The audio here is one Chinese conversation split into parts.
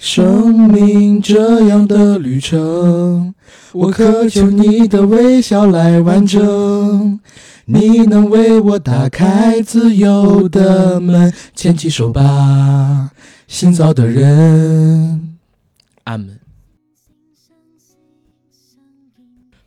生命这样的旅程，我渴求你的微笑来完整。你能为我打开自由的门，牵起手吧，新造的人。阿门。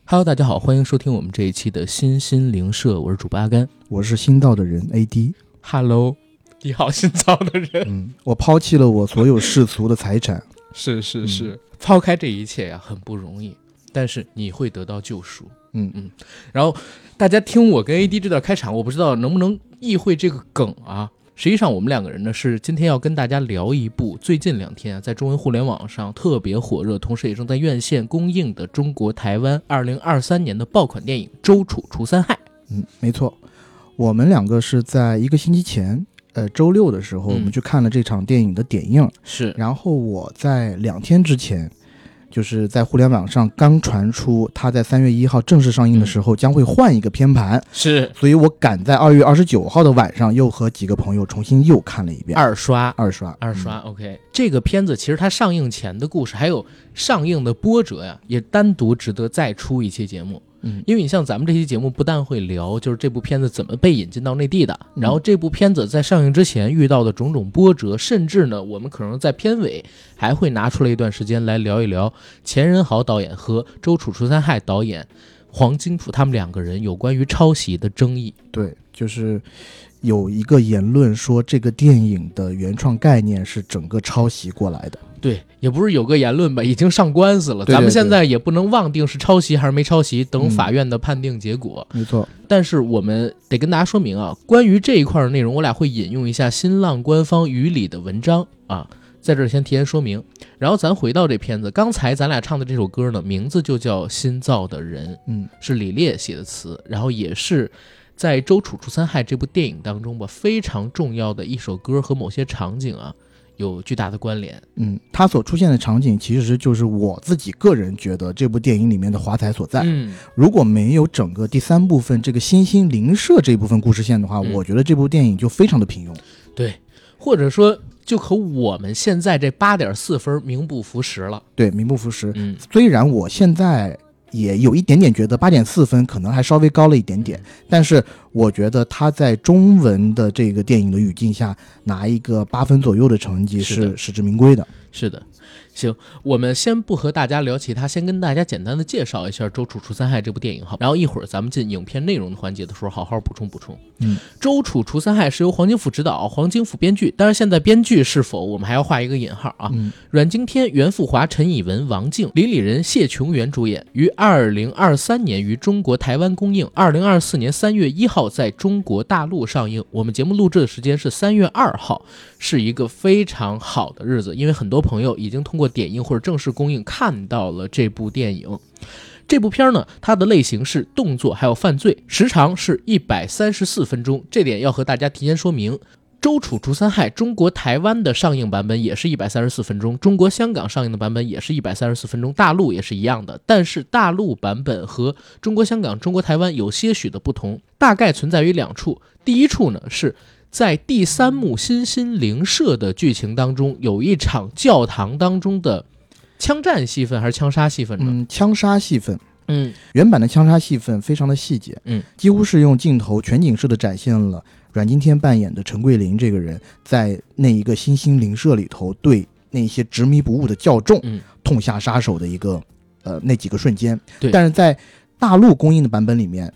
Hello，大家好，欢迎收听我们这一期的新心灵社，我是主播阿甘，我是新到的人 AD。Hello。你好，新造的人。嗯，我抛弃了我所有世俗的财产。是是是，抛开这一切呀，很不容易。但是你会得到救赎。嗯嗯。然后大家听我跟 AD 这段开场，我不知道能不能意会这个梗啊。实际上，我们两个人呢是今天要跟大家聊一部最近两天啊在中文互联网上特别火热，同时也正在院线公映的中国台湾二零二三年的爆款电影《周楚除三害》。嗯，没错，我们两个是在一个星期前。呃，周六的时候，我们去看了这场电影的点映。是，然后我在两天之前，就是在互联网上刚传出他在三月一号正式上映的时候将会换一个片盘。是，所以我赶在二月二十九号的晚上又和几个朋友重新又看了一遍，二刷，二刷，二刷。OK，这个片子其实它上映前的故事，还有上映的波折呀，也单独值得再出一期节目。嗯，因为你像咱们这期节目不但会聊，就是这部片子怎么被引进到内地的，然后这部片子在上映之前遇到的种种波折，甚至呢，我们可能在片尾还会拿出来一段时间来聊一聊钱仁豪导演和周楚除三害导演黄金甫他们两个人有关于抄袭的争议。对，就是有一个言论说这个电影的原创概念是整个抄袭过来的。对，也不是有个言论吧，已经上官司了。咱们现在也不能妄定是抄袭还是没抄袭，等法院的判定结果。没错。但是我们得跟大家说明啊，关于这一块的内容，我俩会引用一下新浪官方语里的文章啊，在这儿先提前说明。然后咱回到这片子，刚才咱俩唱的这首歌呢，名字就叫《新造的人》，嗯，是李烈写的词，然后也是在《周楚除三害》这部电影当中吧，非常重要的一首歌和某些场景啊。有巨大的关联，嗯，它所出现的场景其实就是我自己个人觉得这部电影里面的华彩所在。嗯，如果没有整个第三部分这个新兴灵舍这部分故事线的话，我觉得这部电影就非常的平庸。对，或者说就和我们现在这八点四分名不符实了。对，名不符实。嗯，虽然我现在。也有一点点觉得八点四分可能还稍微高了一点点，但是我觉得他在中文的这个电影的语境下拿一个八分左右的成绩是实至名归的。是的。行，我们先不和大家聊其他，先跟大家简单的介绍一下《周楚除三害》这部电影哈。然后一会儿咱们进影片内容的环节的时候，好好补充补充。嗯，《周楚除三害》是由黄金甫执导，黄金甫编剧。当然，现在编剧是否我们还要画一个引号啊？嗯阮经天、袁富华、陈以文、王静、李李仁、谢琼元主演，于二零二三年于中国台湾公映，二零二四年三月一号在中国大陆上映。我们节目录制的时间是三月二号，是一个非常好的日子，因为很多朋友已经通过点映或者正式公映看到了这部电影。这部片儿呢，它的类型是动作还有犯罪，时长是一百三十四分钟。这点要和大家提前说明。周楚除三害，中国台湾的上映版本也是一百三十四分钟，中国香港上映的版本也是一百三十四分钟，大陆也是一样的。但是大陆版本和中国香港、中国台湾有些许的不同，大概存在于两处。第一处呢是。在第三幕新心灵社的剧情当中，有一场教堂当中的枪战戏份还是枪杀戏份呢？嗯，枪杀戏份。嗯，原版的枪杀戏份非常的细节。嗯，几乎是用镜头全景式的展现了阮经天扮演的陈桂林这个人在那一个新兴灵社里头对那些执迷不悟的教众痛下杀手的一个呃那几个瞬间。对，但是在大陆公映的版本里面，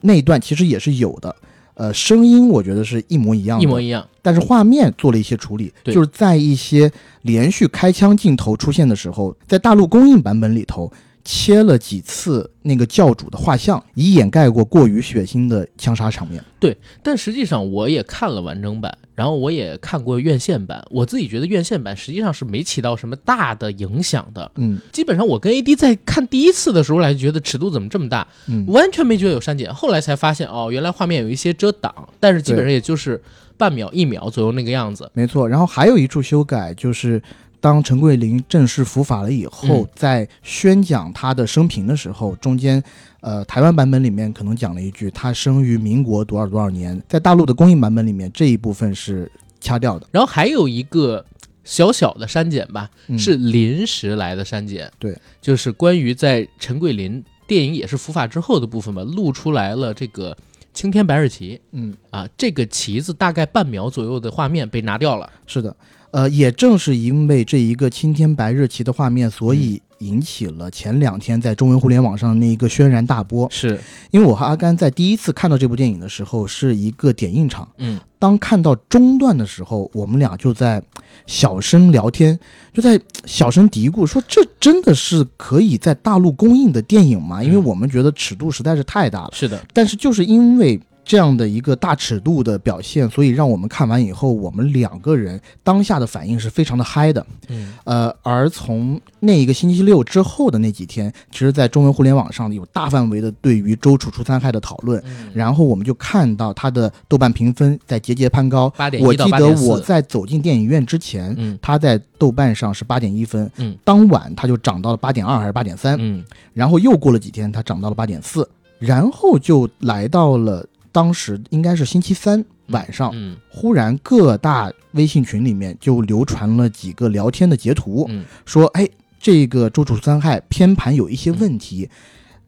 那一段其实也是有的。呃，声音我觉得是一模一样，一模一样，但是画面做了一些处理，就是在一些连续开枪镜头出现的时候，在大陆公映版本里头。切了几次那个教主的画像，以掩盖过过于血腥的枪杀场面。对，但实际上我也看了完整版，然后我也看过院线版。我自己觉得院线版实际上是没起到什么大的影响的。嗯，基本上我跟 AD 在看第一次的时候来觉得尺度怎么这么大，嗯，完全没觉得有删减。后来才发现哦，原来画面有一些遮挡，但是基本上也就是半秒、一秒左右那个样子。没错，然后还有一处修改就是。当陈桂林正式伏法了以后，在宣讲他的生平的时候，中间，呃，台湾版本里面可能讲了一句他生于民国多少多少年，在大陆的公映版本里面这一部分是掐掉的。然后还有一个小小的删减吧，是临时来的删减。对，就是关于在陈桂林电影也是伏法之后的部分吧，露出来了这个青天白日旗。嗯啊，这个旗子大概半秒左右的画面被拿掉了。是的。呃，也正是因为这一个青天白日旗的画面，所以引起了前两天在中文互联网上那一个轩然大波。是因为我和阿甘在第一次看到这部电影的时候，是一个点映场。嗯，当看到中段的时候，我们俩就在小声聊天，就在小声嘀咕说：“这真的是可以在大陆公映的电影吗？”因为我们觉得尺度实在是太大了。是的，但是就是因为。这样的一个大尺度的表现，所以让我们看完以后，我们两个人当下的反应是非常的嗨的。嗯，呃，而从那一个星期六之后的那几天，其实，在中文互联网上有大范围的对于周楚除三害的讨论。嗯，然后我们就看到他的豆瓣评分在节节攀高。八点我记得我在走进电影院之前，嗯，他在豆瓣上是八点一分。嗯，当晚他就涨到了八点二还是八点三。嗯，然后又过了几天，他涨到了八点四，然后就来到了。当时应该是星期三晚上，嗯，忽然各大微信群里面就流传了几个聊天的截图，嗯，说，哎，这个周楚三害偏盘有一些问题，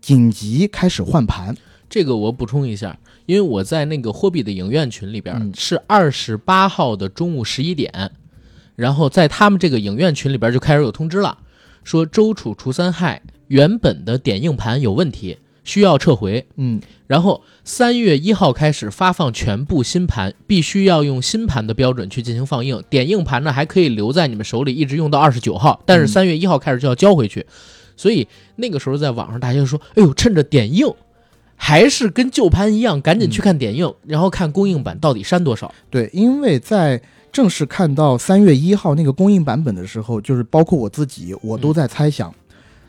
紧急开始换盘。这个我补充一下，因为我在那个货币的影院群里边是二十八号的中午十一点，然后在他们这个影院群里边就开始有通知了，说周楚除三害原本的点映盘有问题。需要撤回，嗯，然后三月一号开始发放全部新盘，必须要用新盘的标准去进行放映。点映盘呢还可以留在你们手里，一直用到二十九号，但是三月一号开始就要交回去。所以那个时候在网上大家就说：“哎呦，趁着点映，还是跟旧盘一样，赶紧去看点映，然后看公映版到底删多少。”对，因为在正式看到三月一号那个公映版本的时候，就是包括我自己，我都在猜想。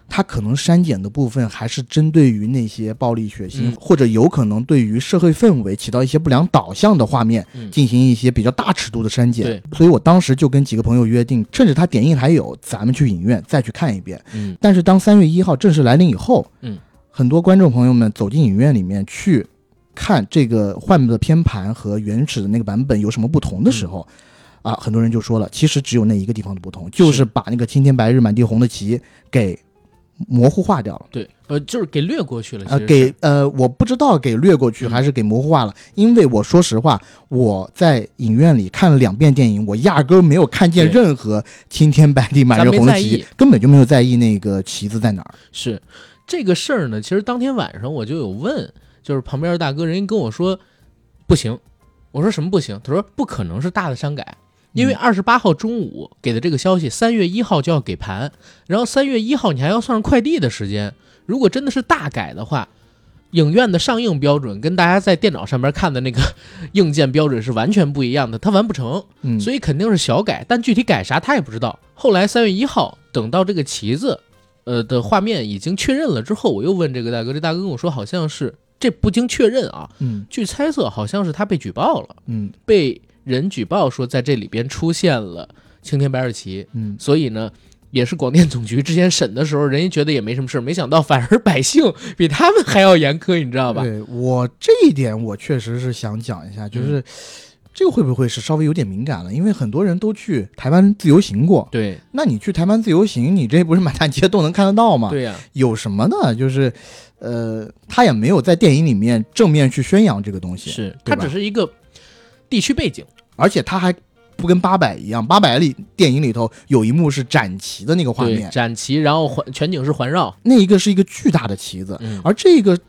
它可能删减的部分还是针对于那些暴力血腥，或者有可能对于社会氛围起到一些不良导向的画面进行一些比较大尺度的删减。对，所以我当时就跟几个朋友约定，趁着它点映还有，咱们去影院再去看一遍。嗯，但是当三月一号正式来临以后，嗯，很多观众朋友们走进影院里面去看这个换的片盘和原始的那个版本有什么不同的时候，啊，很多人就说了，其实只有那一个地方的不同，就是把那个青天白日满地红的旗给。模糊化掉了，对，呃，就是给略过去了。呃，给呃，我不知道给略过去还是给模糊化了，因为我说实话，我在影院里看了两遍电影，我压根儿没有看见任何青天白地满日红的旗，根本就没有在意那个旗子在哪儿。是这个事儿呢，其实当天晚上我就有问，就是旁边的大哥，人家跟我说不行，我说什么不行？他说不可能是大的删改。因为二十八号中午给的这个消息，三月一号就要给盘，然后三月一号你还要算上快递的时间。如果真的是大改的话，影院的上映标准跟大家在电脑上面看的那个 硬件标准是完全不一样的，它完不成，所以肯定是小改，但具体改啥他也不知道。后来三月一号等到这个旗子，呃的画面已经确认了之后，我又问这个大哥，这大哥跟我说好像是这不经确认啊，嗯，据猜测好像是他被举报了，嗯，被。人举报说，在这里边出现了青天白日旗，嗯，所以呢，也是广电总局之前审的时候，人家觉得也没什么事没想到反而百姓比他们还要严苛，你知道吧？对我这一点，我确实是想讲一下，就是这个会不会是稍微有点敏感了？因为很多人都去台湾自由行过，对，那你去台湾自由行，你这不是满大街都能看得到吗？对呀，有什么呢？就是，呃，他也没有在电影里面正面去宣扬这个东西，是，他只是一个地区背景。而且他还不跟八百一样，八百里电影里头有一幕是展旗的那个画面，展旗，然后环全景是环绕，那一个是一个巨大的旗子，而这个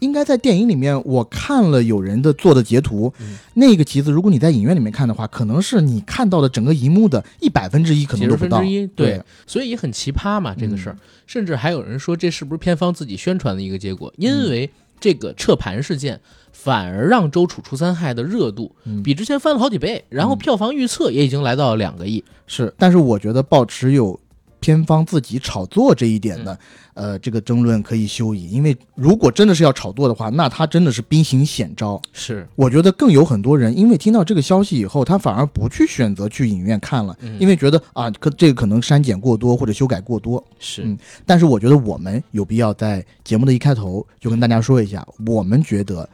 应该在电影里面，我看了有人的做的截图，那个旗子如果你在影院里面看的话，可能是你看到的整个荧幕的一百分之一，可能都不到，对，所以也很奇葩嘛这个事儿，甚至还有人说这是不是片方自己宣传的一个结果，因为这个撤盘事件。反而让周楚除三害的热度比之前翻了好几倍，然后票房预测也已经来到了两个亿。是，但是我觉得抱持有片方自己炒作这一点的，呃，这个争论可以休矣。因为如果真的是要炒作的话，那他真的是兵行险招。是，我觉得更有很多人因为听到这个消息以后，他反而不去选择去影院看了，因为觉得啊，可这个可能删减过多或者修改过多。是，嗯，但是我觉得我们有必要在节目的一开头就跟大家说一下，我们觉得。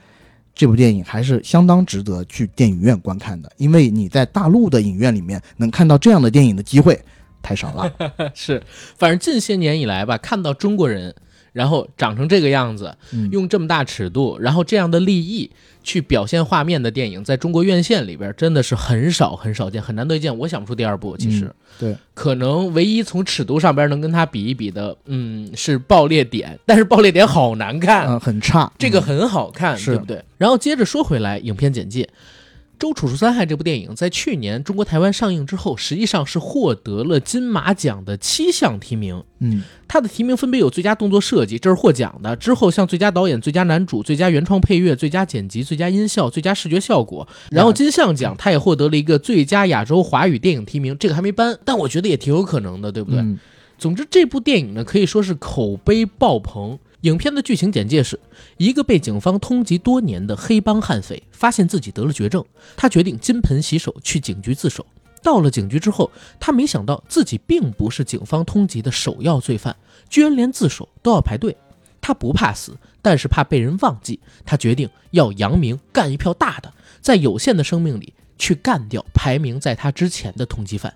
这部电影还是相当值得去电影院观看的，因为你在大陆的影院里面能看到这样的电影的机会太少了。是，反正近些年以来吧，看到中国人。然后长成这个样子，用这么大尺度，然后这样的立意去表现画面的电影，在中国院线里边真的是很少很少见，很难得见。我想不出第二部，其实对，可能唯一从尺度上边能跟他比一比的，嗯，是《爆裂点》，但是《爆裂点》好难看，嗯，很差。这个很好看，对不对？然后接着说回来，影片简介。《周楚除三害》这部电影在去年中国台湾上映之后，实际上是获得了金马奖的七项提名。嗯，它的提名分别有最佳动作设计，这是获奖的；之后像最佳导演、最佳男主、最佳原创配乐、最佳剪辑、最佳音效、最佳视觉效果。然后金像奖，它也获得了一个最佳亚洲华语电影提名，这个还没颁，但我觉得也挺有可能的，对不对？总之，这部电影呢可以说是口碑爆棚。影片的剧情简介是：一个被警方通缉多年的黑帮悍匪，发现自己得了绝症，他决定金盆洗手，去警局自首。到了警局之后，他没想到自己并不是警方通缉的首要罪犯，居然连自首都要排队。他不怕死，但是怕被人忘记，他决定要扬名，干一票大的，在有限的生命里去干掉排名在他之前的通缉犯。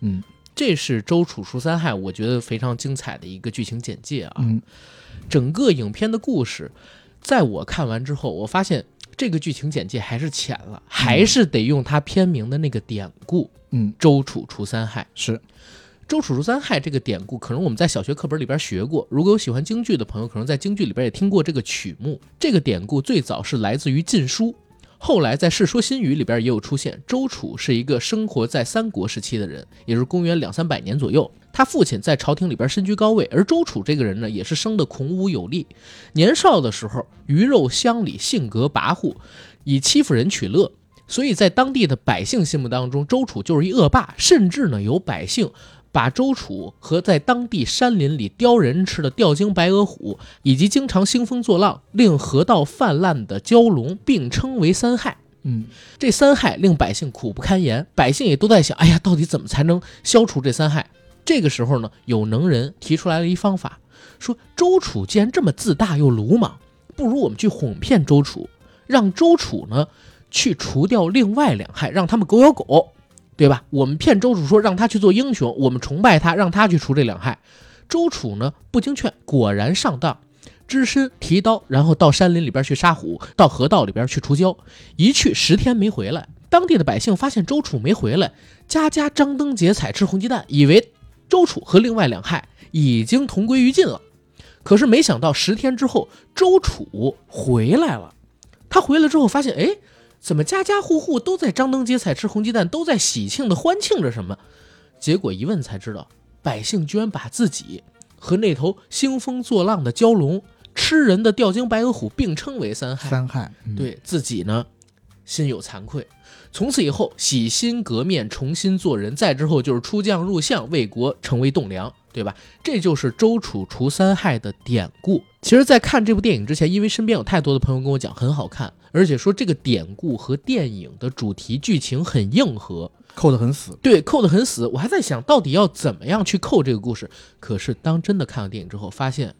嗯，这是周楚除三害，我觉得非常精彩的一个剧情简介啊。嗯。整个影片的故事，在我看完之后，我发现这个剧情简介还是浅了，还是得用它片名的那个典故。嗯，周楚除三害是周楚除三害这个典故，可能我们在小学课本里边学过。如果有喜欢京剧的朋友，可能在京剧里边也听过这个曲目。这个典故最早是来自于《晋书》。后来在《世说新语》里边也有出现，周楚是一个生活在三国时期的人，也就是公元两三百年左右。他父亲在朝廷里边身居高位，而周楚这个人呢，也是生得孔武有力。年少的时候鱼肉乡里，性格跋扈，以欺负人取乐，所以在当地的百姓心目当中，周楚就是一恶霸。甚至呢，有百姓。把周楚和在当地山林里叼人吃的吊睛白额虎，以及经常兴风作浪令河道泛滥的蛟龙并称为三害。嗯，这三害令百姓苦不堪言，百姓也都在想：哎呀，到底怎么才能消除这三害？这个时候呢，有能人提出来了一方法，说周楚既然这么自大又鲁莽，不如我们去哄骗周楚，让周楚呢去除掉另外两害，让他们狗咬狗。对吧？我们骗周楚说让他去做英雄，我们崇拜他，让他去除这两害。周楚呢不经劝，果然上当，只身提刀，然后到山林里边去杀虎，到河道里边去除蛟，一去十天没回来。当地的百姓发现周楚没回来，家家张灯结彩吃红鸡蛋，以为周楚和另外两害已经同归于尽了。可是没想到十天之后，周楚回来了。他回来之后发现，哎。怎么家家户户都在张灯结彩吃红鸡蛋，都在喜庆的欢庆着什么？结果一问才知道，百姓居然把自己和那头兴风作浪的蛟龙、吃人的吊睛白额虎并称为三害。三害，对自己呢，心有惭愧。从此以后，洗心革面，重新做人。再之后就是出将入相，为国成为栋梁。对吧？这就是周楚除三害的典故。其实，在看这部电影之前，因为身边有太多的朋友跟我讲很好看，而且说这个典故和电影的主题剧情很硬核，扣得很死。对，扣得很死。我还在想到底要怎么样去扣这个故事。可是当真的看了电影之后，发现，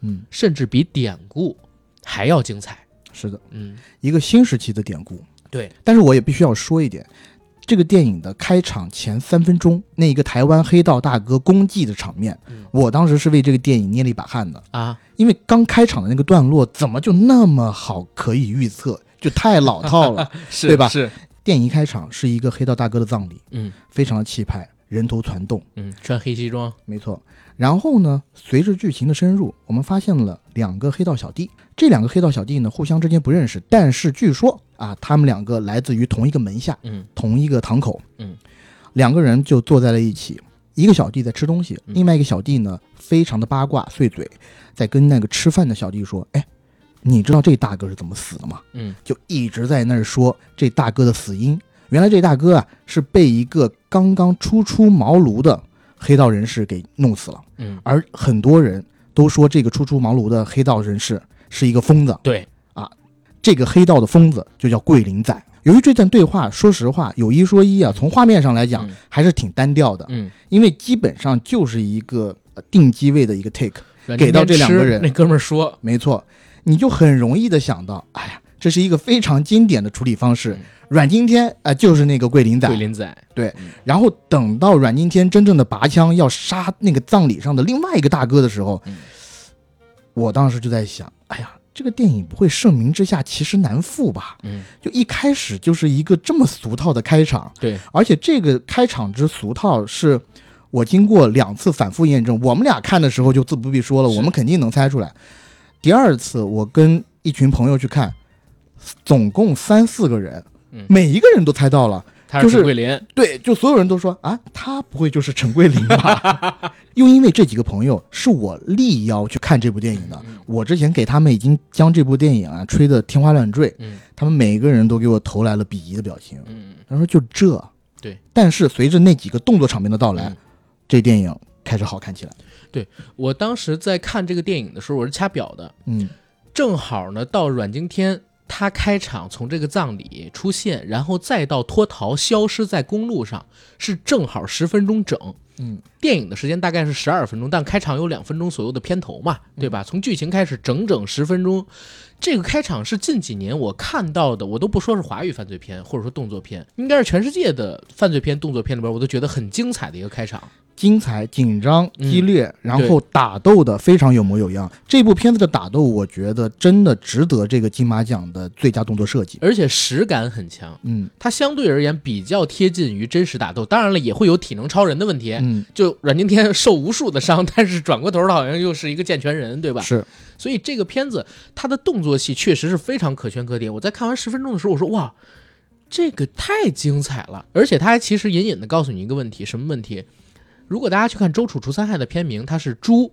嗯，甚至比典故还要精彩。是的，嗯，一个新时期的典故。对，但是我也必须要说一点。这个电影的开场前三分钟，那一个台湾黑道大哥功绩的场面，我当时是为这个电影捏了一把汗的啊！因为刚开场的那个段落怎么就那么好可以预测，就太老套了，对吧？是电影一开场是一个黑道大哥的葬礼，嗯，非常的气派，人头攒动，嗯，穿黑西装，没错。然后呢，随着剧情的深入，我们发现了两个黑道小弟。这两个黑道小弟呢，互相之间不认识，但是据说啊，他们两个来自于同一个门下，嗯，同一个堂口，嗯，两个人就坐在了一起。一个小弟在吃东西，另外一个小弟呢，非常的八卦，碎嘴，在跟那个吃饭的小弟说：“哎，你知道这大哥是怎么死的吗？”嗯，就一直在那儿说这大哥的死因。原来这大哥啊，是被一个刚刚初出茅庐的黑道人士给弄死了。嗯，而很多人都说这个初出茅庐的黑道人士。是一个疯子，对。啊，这个黑道的疯子就叫桂林仔。由于这段对话，说实话有一说一啊，从画面上来讲还是挺单调的，嗯，因为基本上就是一个定机位的一个 take，给到这两个人，那哥们儿说，没错，你就很容易的想到，哎呀，这是一个非常经典的处理方式。阮经天啊，就是那个桂林仔。桂林仔，对。然后等到阮经天真正的拔枪要杀那个葬礼上的另外一个大哥的时候，我当时就在想，哎呀，这个电影不会盛名之下其实难副吧？嗯，就一开始就是一个这么俗套的开场。对，而且这个开场之俗套是。我经过两次反复验证，我们俩看的时候就自不必说了，我们肯定能猜出来。第二次我跟一群朋友去看，总共三四个人，每一个人都猜到了，是陈桂林。对，就所有人都说啊，他不会就是陈桂林吧？又因为这几个朋友是我力邀去看这部电影的，我之前给他们已经将这部电影啊吹得天花乱坠，他们每个人都给我投来了鄙夷的表情。他说就这，对。但是随着那几个动作场面的到来。这电影开始好看起来。对我当时在看这个电影的时候，我是掐表的。嗯，正好呢，到阮经天他开场从这个葬礼出现，然后再到脱逃消失在公路上，是正好十分钟整。嗯，电影的时间大概是十二分钟，但开场有两分钟左右的片头嘛，对吧？从剧情开始整整十分钟。这个开场是近几年我看到的，我都不说是华语犯罪片或者说动作片，应该是全世界的犯罪片、动作片里边，我都觉得很精彩的一个开场。精彩、紧张、激烈，然后打斗的非常有模有样。这部片子的打斗，我觉得真的值得这个金马奖的最佳动作设计，而且实感很强。嗯，它相对而言比较贴近于真实打斗。当然了，也会有体能超人的问题。嗯，就阮经天受无数的伤，但是转过头他好像又是一个健全人，对吧？是。所以这个片子它的动作戏确实是非常可圈可点。我在看完十分钟的时候，我说哇，这个太精彩了。而且他还其实隐隐的告诉你一个问题，什么问题？如果大家去看《周楚除三害》的片名，它是猪、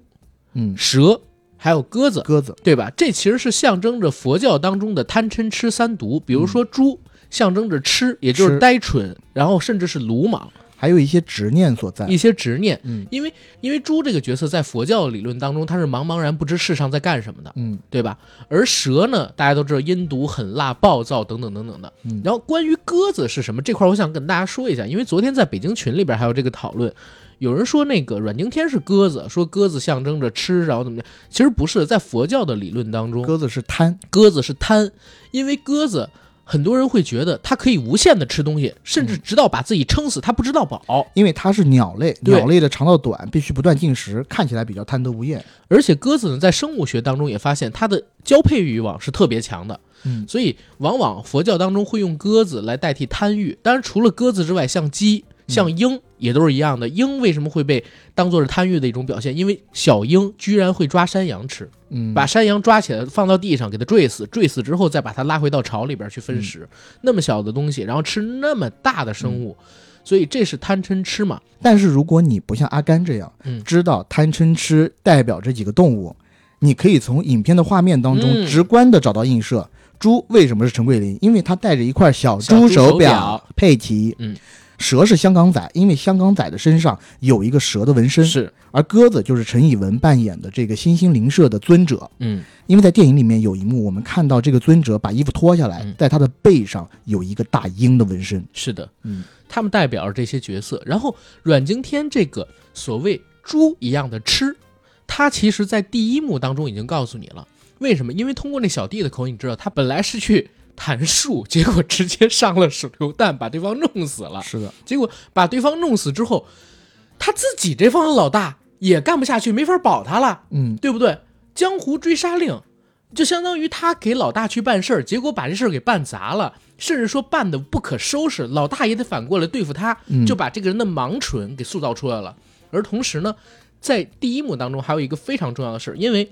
嗯蛇，还有鸽子，鸽子，对吧？这其实是象征着佛教当中的贪嗔痴三毒。比如说猪，象征着痴，也就是呆蠢，然后甚至是鲁莽。还有一些执念所在，一些执念，嗯，因为因为猪这个角色在佛教理论当中，它是茫茫然不知世上在干什么的，嗯，对吧？而蛇呢，大家都知道阴毒、狠辣、暴躁等等等等的。嗯然后关于鸽子是什么这块，我想跟大家说一下，因为昨天在北京群里边还有这个讨论，有人说那个阮经天是鸽子，说鸽子象征着吃，然后怎么样？其实不是，在佛教的理论当中，鸽子是贪，鸽子是贪，因为鸽子。很多人会觉得它可以无限的吃东西，甚至直到把自己撑死，它不知道饱，因为它是鸟类，鸟类的肠道短，必须不断进食，看起来比较贪得无厌。而且鸽子呢，在生物学当中也发现它的交配欲望是特别强的，嗯，所以往往佛教当中会用鸽子来代替贪欲。当然，除了鸽子之外，像鸡。像鹰也都是一样的，鹰为什么会被当做是贪欲的一种表现？因为小鹰居然会抓山羊吃，嗯，把山羊抓起来放到地上给它坠死，坠死之后再把它拉回到巢里边去分食。那么小的东西，然后吃那么大的生物，所以这是贪嗔痴嘛？但是如果你不像阿甘这样，嗯，知道贪嗔痴代表这几个动物，你可以从影片的画面当中直观的找到映射。猪为什么是陈桂林？因为它戴着一块小猪手表，佩奇，嗯。蛇是香港仔，因为香港仔的身上有一个蛇的纹身。是，而鸽子就是陈以文扮演的这个新兴灵社的尊者。嗯，因为在电影里面有一幕，我们看到这个尊者把衣服脱下来，在他的背上有一个大鹰的纹身。是的，嗯，他们代表着这些角色。然后阮经天这个所谓猪一样的吃，他其实在第一幕当中已经告诉你了，为什么？因为通过那小弟的口音，你知道他本来是去。弹树，结果直接上了手榴弹，把对方弄死了。是的，结果把对方弄死之后，他自己这方的老大也干不下去，没法保他了。嗯，对不对？江湖追杀令，就相当于他给老大去办事儿，结果把这事儿给办砸了，甚至说办的不可收拾。老大也得反过来对付他，就把这个人的盲蠢给塑造出来了。而同时呢，在第一幕当中还有一个非常重要的事儿，因为。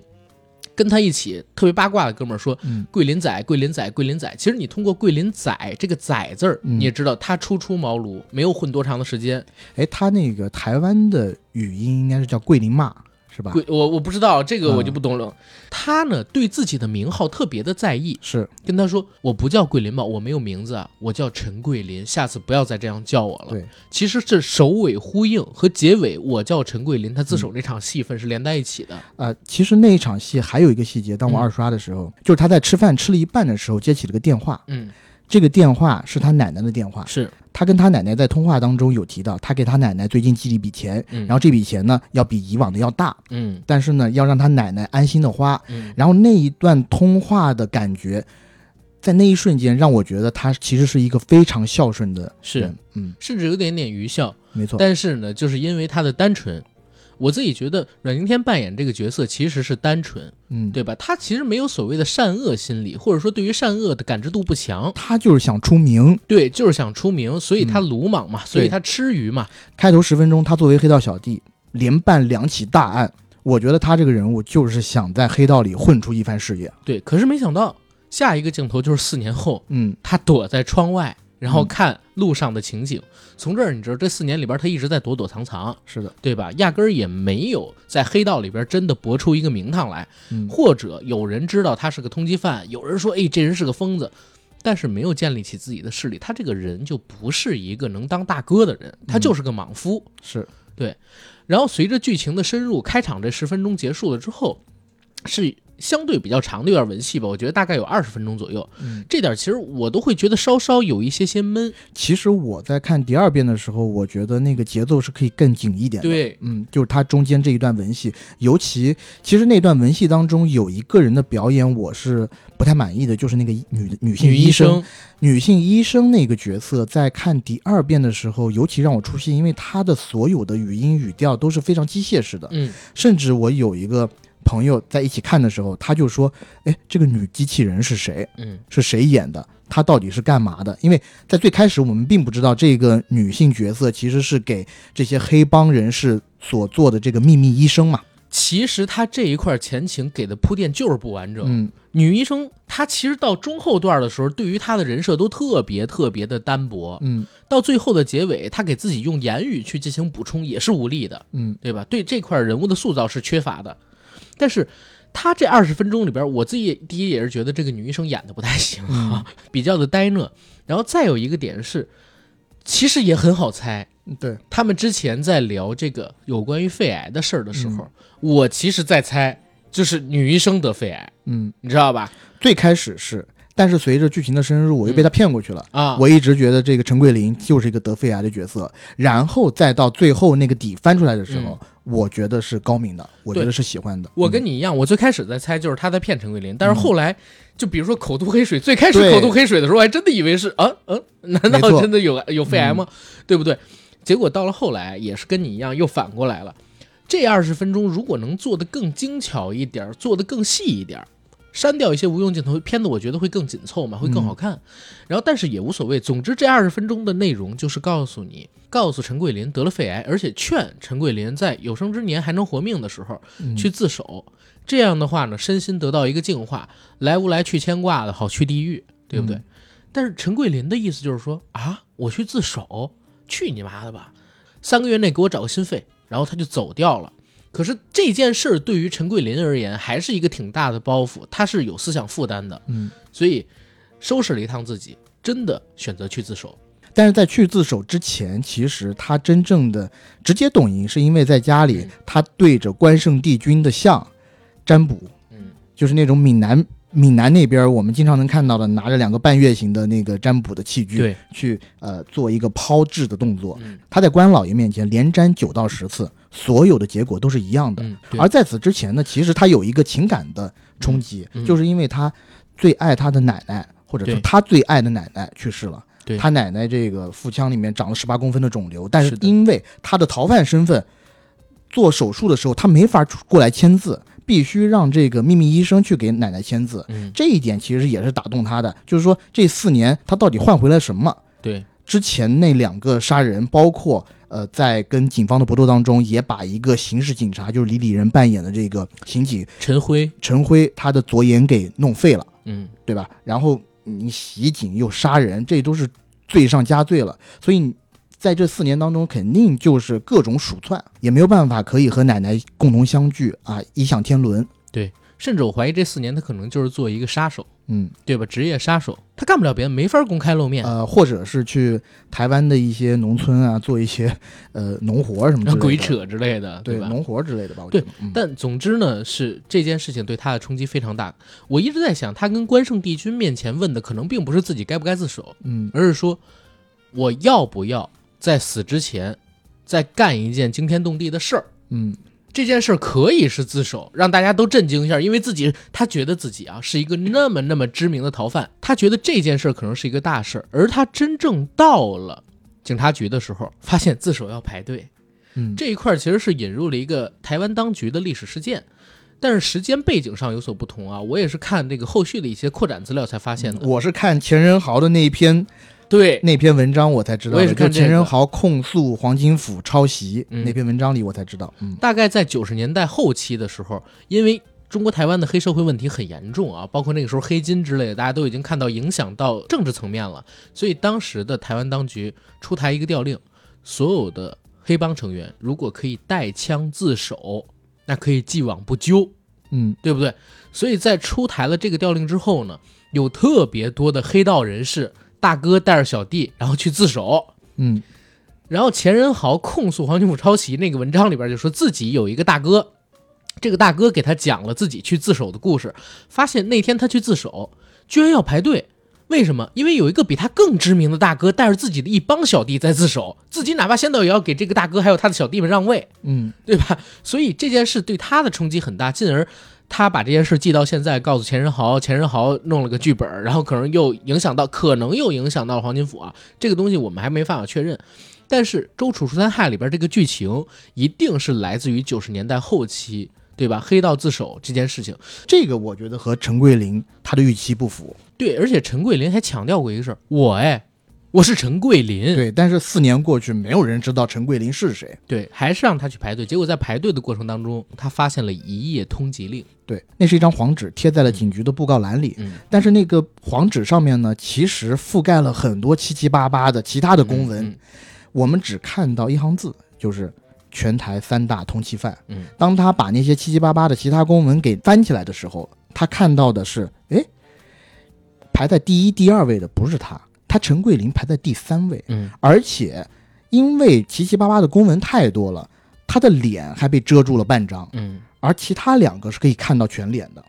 跟他一起特别八卦的哥们儿说：“桂林仔，桂林仔，桂林仔。其实你通过桂林仔这个仔字儿，你也知道他初出茅庐，没有混多长的时间。哎，他那个台湾的语音应该是叫桂林骂。”是吧？我我不知道这个我就不懂了。他呢对自己的名号特别的在意，是跟他说我不叫桂林吧，我没有名字啊，我叫陈桂林，下次不要再这样叫我了。对，其实是首尾呼应和结尾，我叫陈桂林，他自首那场戏份是连在一起的。呃，其实那一场戏还有一个细节，当我二刷的时候，就是他在吃饭吃了一半的时候接起了个电话，嗯。这个电话是他奶奶的电话，是。他跟他奶奶在通话当中有提到，他给他奶奶最近寄了一笔钱，然后这笔钱呢要比以往的要大，嗯，但是呢要让他奶奶安心的花，嗯，然后那一段通话的感觉，在那一瞬间让我觉得他其实是一个非常孝顺的人，嗯，甚至有点点愚孝，没错。但是呢，就是因为他的单纯。我自己觉得阮经天扮演这个角色其实是单纯，嗯，对吧？他其实没有所谓的善恶心理，或者说对于善恶的感知度不强。他就是想出名，对，就是想出名，所以他鲁莽嘛，所以他吃鱼嘛。开头十分钟，他作为黑道小弟，连办两起大案，我觉得他这个人物就是想在黑道里混出一番事业。对，可是没想到下一个镜头就是四年后，嗯，他躲在窗外。然后看路上的情景，从这儿你知道，这四年里边他一直在躲躲藏藏，是的，对吧？压根儿也没有在黑道里边真的搏出一个名堂来，或者有人知道他是个通缉犯，有人说，哎，这人是个疯子，但是没有建立起自己的势力，他这个人就不是一个能当大哥的人，他就是个莽夫，是对。然后随着剧情的深入，开场这十分钟结束了之后，是。相对比较长的一段文戏吧，我觉得大概有二十分钟左右。嗯，这点其实我都会觉得稍稍有一些些闷。其实我在看第二遍的时候，我觉得那个节奏是可以更紧一点的。对，嗯，就是它中间这一段文戏，尤其其实那段文戏当中有一个人的表演，我是不太满意的，就是那个女女性医生。女性医生那个角色在看第二遍的时候，尤其让我出戏，因为她的所有的语音语调都是非常机械式的。嗯，甚至我有一个。朋友在一起看的时候，他就说：“哎，这个女机器人是谁？嗯，是谁演的？她到底是干嘛的？因为在最开始我们并不知道这个女性角色其实是给这些黑帮人士所做的这个秘密医生嘛。其实她这一块前情给的铺垫就是不完整。嗯，女医生她其实到中后段的时候，对于她的人设都特别特别的单薄。嗯，到最后的结尾，她给自己用言语去进行补充也是无力的。嗯，对吧？对这块人物的塑造是缺乏的。但是，他这二十分钟里边，我自己第一也是觉得这个女医生演的不太行啊，比较的呆讷。然后再有一个点是，其实也很好猜。对他们之前在聊这个有关于肺癌的事儿的时候，我其实在猜，就是女医生得肺癌。嗯，你知道吧？最开始是。但是随着剧情的深入，我又被他骗过去了啊！我一直觉得这个陈桂林就是一个得肺癌的角色，然后再到最后那个底翻出来的时候，我觉得是高明的，我觉得是喜欢的。我跟你一样，我最开始在猜就是他在骗陈桂林，但是后来就比如说口吐黑水，最开始口吐黑水的时候，我还真的以为是啊嗯，难道真的有有肺癌吗？对不对？结果到了后来也是跟你一样，又反过来了。这二十分钟如果能做得更精巧一点，做得更细一点。删掉一些无用镜头，片子我觉得会更紧凑嘛，会更好看。然后，但是也无所谓。总之，这二十分钟的内容就是告诉你，告诉陈桂林得了肺癌，而且劝陈桂林在有生之年还能活命的时候去自首。这样的话呢，身心得到一个净化，来无来去牵挂的好去地狱，对不对？但是陈桂林的意思就是说啊，我去自首，去你妈的吧！三个月内给我找个心肺，然后他就走掉了。可是这件事儿对于陈桂林而言还是一个挺大的包袱，他是有思想负担的，嗯，所以收拾了一趟自己，真的选择去自首。但是在去自首之前，其实他真正的直接动因是因为在家里他对着关圣帝君的像占卜，嗯，就是那种闽南。闽南那边，我们经常能看到的，拿着两个半月形的那个占卜的器具，对，去呃做一个抛掷的动作。他在关老爷面前连占九到十次，所有的结果都是一样的。而在此之前呢，其实他有一个情感的冲击，就是因为他最爱他的奶奶，或者说他最爱的奶奶去世了。他奶奶这个腹腔里面长了十八公分的肿瘤，但是因为他的逃犯身份，做手术的时候他没法过来签字。必须让这个秘密医生去给奶奶签字，这一点其实也是打动他的。就是说，这四年他到底换回了什么？对，之前那两个杀人，包括呃，在跟警方的搏斗当中，也把一个刑事警察，就是李李仁扮演的这个刑警陈辉，陈辉他的左眼给弄废了，嗯，对吧？然后你袭警又杀人，这都是罪上加罪了，所以。在这四年当中，肯定就是各种鼠窜，也没有办法可以和奶奶共同相聚啊，颐享天伦。对，甚至我怀疑这四年他可能就是做一个杀手，嗯，对吧？职业杀手，他干不了别的，没法公开露面。呃，或者是去台湾的一些农村啊，做一些呃农活什么的，鬼扯之类的，对吧？农活之类的吧。对，但总之呢，是这件事情对他的冲击非常大。我一直在想，他跟关圣帝君面前问的，可能并不是自己该不该自首，嗯，而是说我要不要。在死之前，再干一件惊天动地的事儿。嗯，这件事可以是自首，让大家都震惊一下，因为自己他觉得自己啊是一个那么那么知名的逃犯，他觉得这件事可能是一个大事，而他真正到了警察局的时候，发现自首要排队。嗯，这一块其实是引入了一个台湾当局的历史事件，但是时间背景上有所不同啊。我也是看这个后续的一些扩展资料才发现的。我是看钱仁豪的那一篇。对那篇文章我才知道，我也是看钱仁豪控诉黄金府抄袭那篇文章里我才知道。嗯，大概在九十年代后期的时候，因为中国台湾的黑社会问题很严重啊，包括那个时候黑金之类的，大家都已经看到影响到政治层面了，所以当时的台湾当局出台一个调令，所有的黑帮成员如果可以带枪自首，那可以既往不咎。嗯，对不对？所以在出台了这个调令之后呢，有特别多的黑道人士。大哥带着小弟，然后去自首。嗯，然后钱仁豪控诉黄金府抄袭那个文章里边就说自己有一个大哥，这个大哥给他讲了自己去自首的故事，发现那天他去自首居然要排队，为什么？因为有一个比他更知名的大哥带着自己的一帮小弟在自首，自己哪怕先到也要给这个大哥还有他的小弟们让位，嗯，对吧？所以这件事对他的冲击很大，进而。他把这件事记到现在，告诉钱仁豪，钱仁豪弄了个剧本，然后可能又影响到，可能又影响到黄金府啊。这个东西我们还没办法确认，但是《周楚除三害》里边这个剧情一定是来自于九十年代后期，对吧？黑道自首这件事情，这个我觉得和陈桂林他的预期不符。对，而且陈桂林还强调过一个事儿，我哎。我是陈桂林，对，但是四年过去，没有人知道陈桂林是谁，对，还是让他去排队。结果在排队的过程当中，他发现了一页通缉令，对，那是一张黄纸，贴在了警局的布告栏里。嗯，但是那个黄纸上面呢，其实覆盖了很多七七八八的其他的公文，我们只看到一行字，就是全台三大通缉犯。嗯，当他把那些七七八八的其他公文给翻起来的时候，他看到的是，哎，排在第一、第二位的不是他。他陈桂林排在第三位，嗯，而且因为七七八八的公文太多了，他的脸还被遮住了半张，嗯，而其他两个是可以看到全脸的。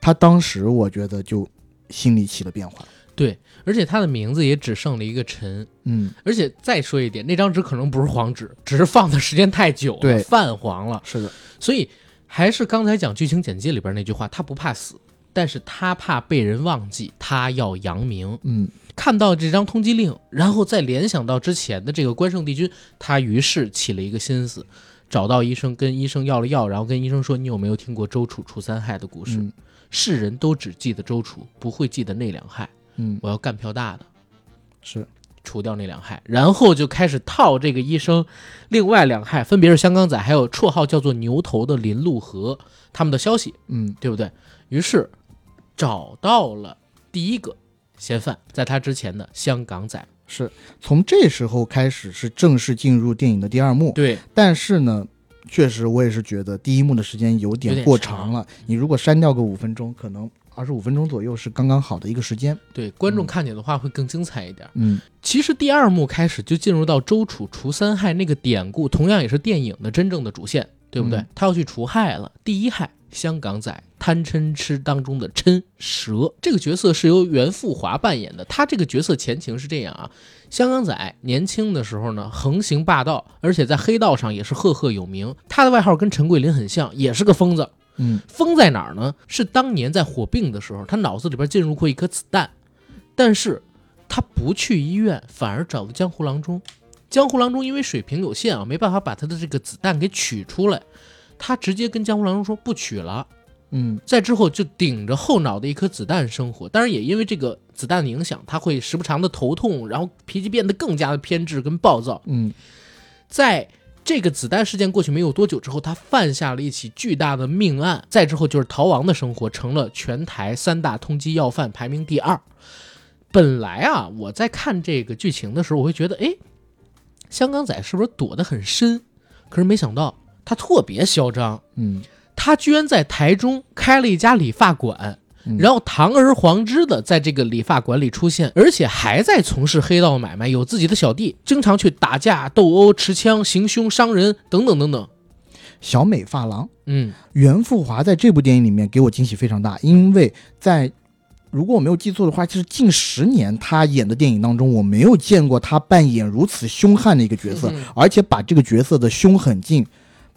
他当时我觉得就心里起了变化，对，而且他的名字也只剩了一个陈，嗯，而且再说一点，那张纸可能不是黄纸，只是放的时间太久了，泛黄了，是的，所以还是刚才讲剧情简介里边那句话，他不怕死。但是他怕被人忘记，他要扬名。嗯，看到这张通缉令，然后再联想到之前的这个关圣帝君，他于是起了一个心思，找到医生，跟医生要了药，然后跟医生说：“你有没有听过周楚除三害的故事？世人都只记得周楚，不会记得那两害。嗯，我要干票大的，是除掉那两害，然后就开始套这个医生。另外两害分别是香港仔，还有绰号叫做牛头的林路和他们的消息。嗯，对不对？于是。找到了第一个嫌犯，在他之前的香港仔是从这时候开始是正式进入电影的第二幕。对，但是呢，确实我也是觉得第一幕的时间有点过长了。你如果删掉个五分钟，可能二十五分钟左右是刚刚好的一个时间。对，观众看见的话会更精彩一点。嗯，其实第二幕开始就进入到周楚除三害那个典故，同样也是电影的真正的主线，对不对？他要去除害了，第一害。香港仔贪嗔痴当中的嗔蛇这个角色是由袁富华扮演的。他这个角色前情是这样啊，香港仔年轻的时候呢，横行霸道，而且在黑道上也是赫赫有名。他的外号跟陈桂林很像，也是个疯子。嗯，疯在哪儿呢？是当年在火并的时候，他脑子里边进入过一颗子弹，但是他不去医院，反而找了江湖郎中。江湖郎中因为水平有限啊，没办法把他的这个子弹给取出来。他直接跟江湖郎中说不取了，嗯，在之后就顶着后脑的一颗子弹生活，当然也因为这个子弹的影响，他会时不常的头痛，然后脾气变得更加的偏执跟暴躁，嗯，在这个子弹事件过去没有多久之后，他犯下了一起巨大的命案，再之后就是逃亡的生活，成了全台三大通缉要犯排名第二。本来啊，我在看这个剧情的时候，我会觉得，哎，香港仔是不是躲得很深？可是没想到。他特别嚣张，嗯，他居然在台中开了一家理发馆，然后堂而皇之的在这个理发馆里出现，而且还在从事黑道买卖，有自己的小弟，经常去打架斗殴、持枪行凶伤人等等等等。小美发廊，嗯，袁富华在这部电影里面给我惊喜非常大，因为在如果我没有记错的话，就是近十年他演的电影当中，我没有见过他扮演如此凶悍的一个角色，而且把这个角色的凶狠劲。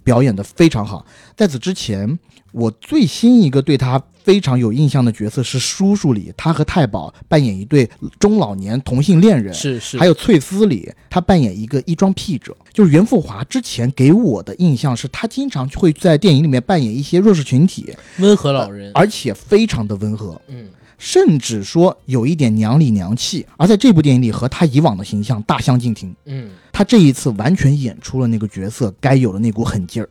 表演的非常好。在此之前，我最新一个对他非常有印象的角色是《叔叔》里，他和太保扮演一对中老年同性恋人，是是。还有《翠丝》里，他扮演一个衣装癖者。就是袁富华之前给我的印象是他经常会在电影里面扮演一些弱势群体，温和老人，而且非常的温和，嗯，甚至说有一点娘里娘气。而在这部电影里，和他以往的形象大相径庭，嗯，他这一次完全演出了那个角色该有的那股狠劲儿。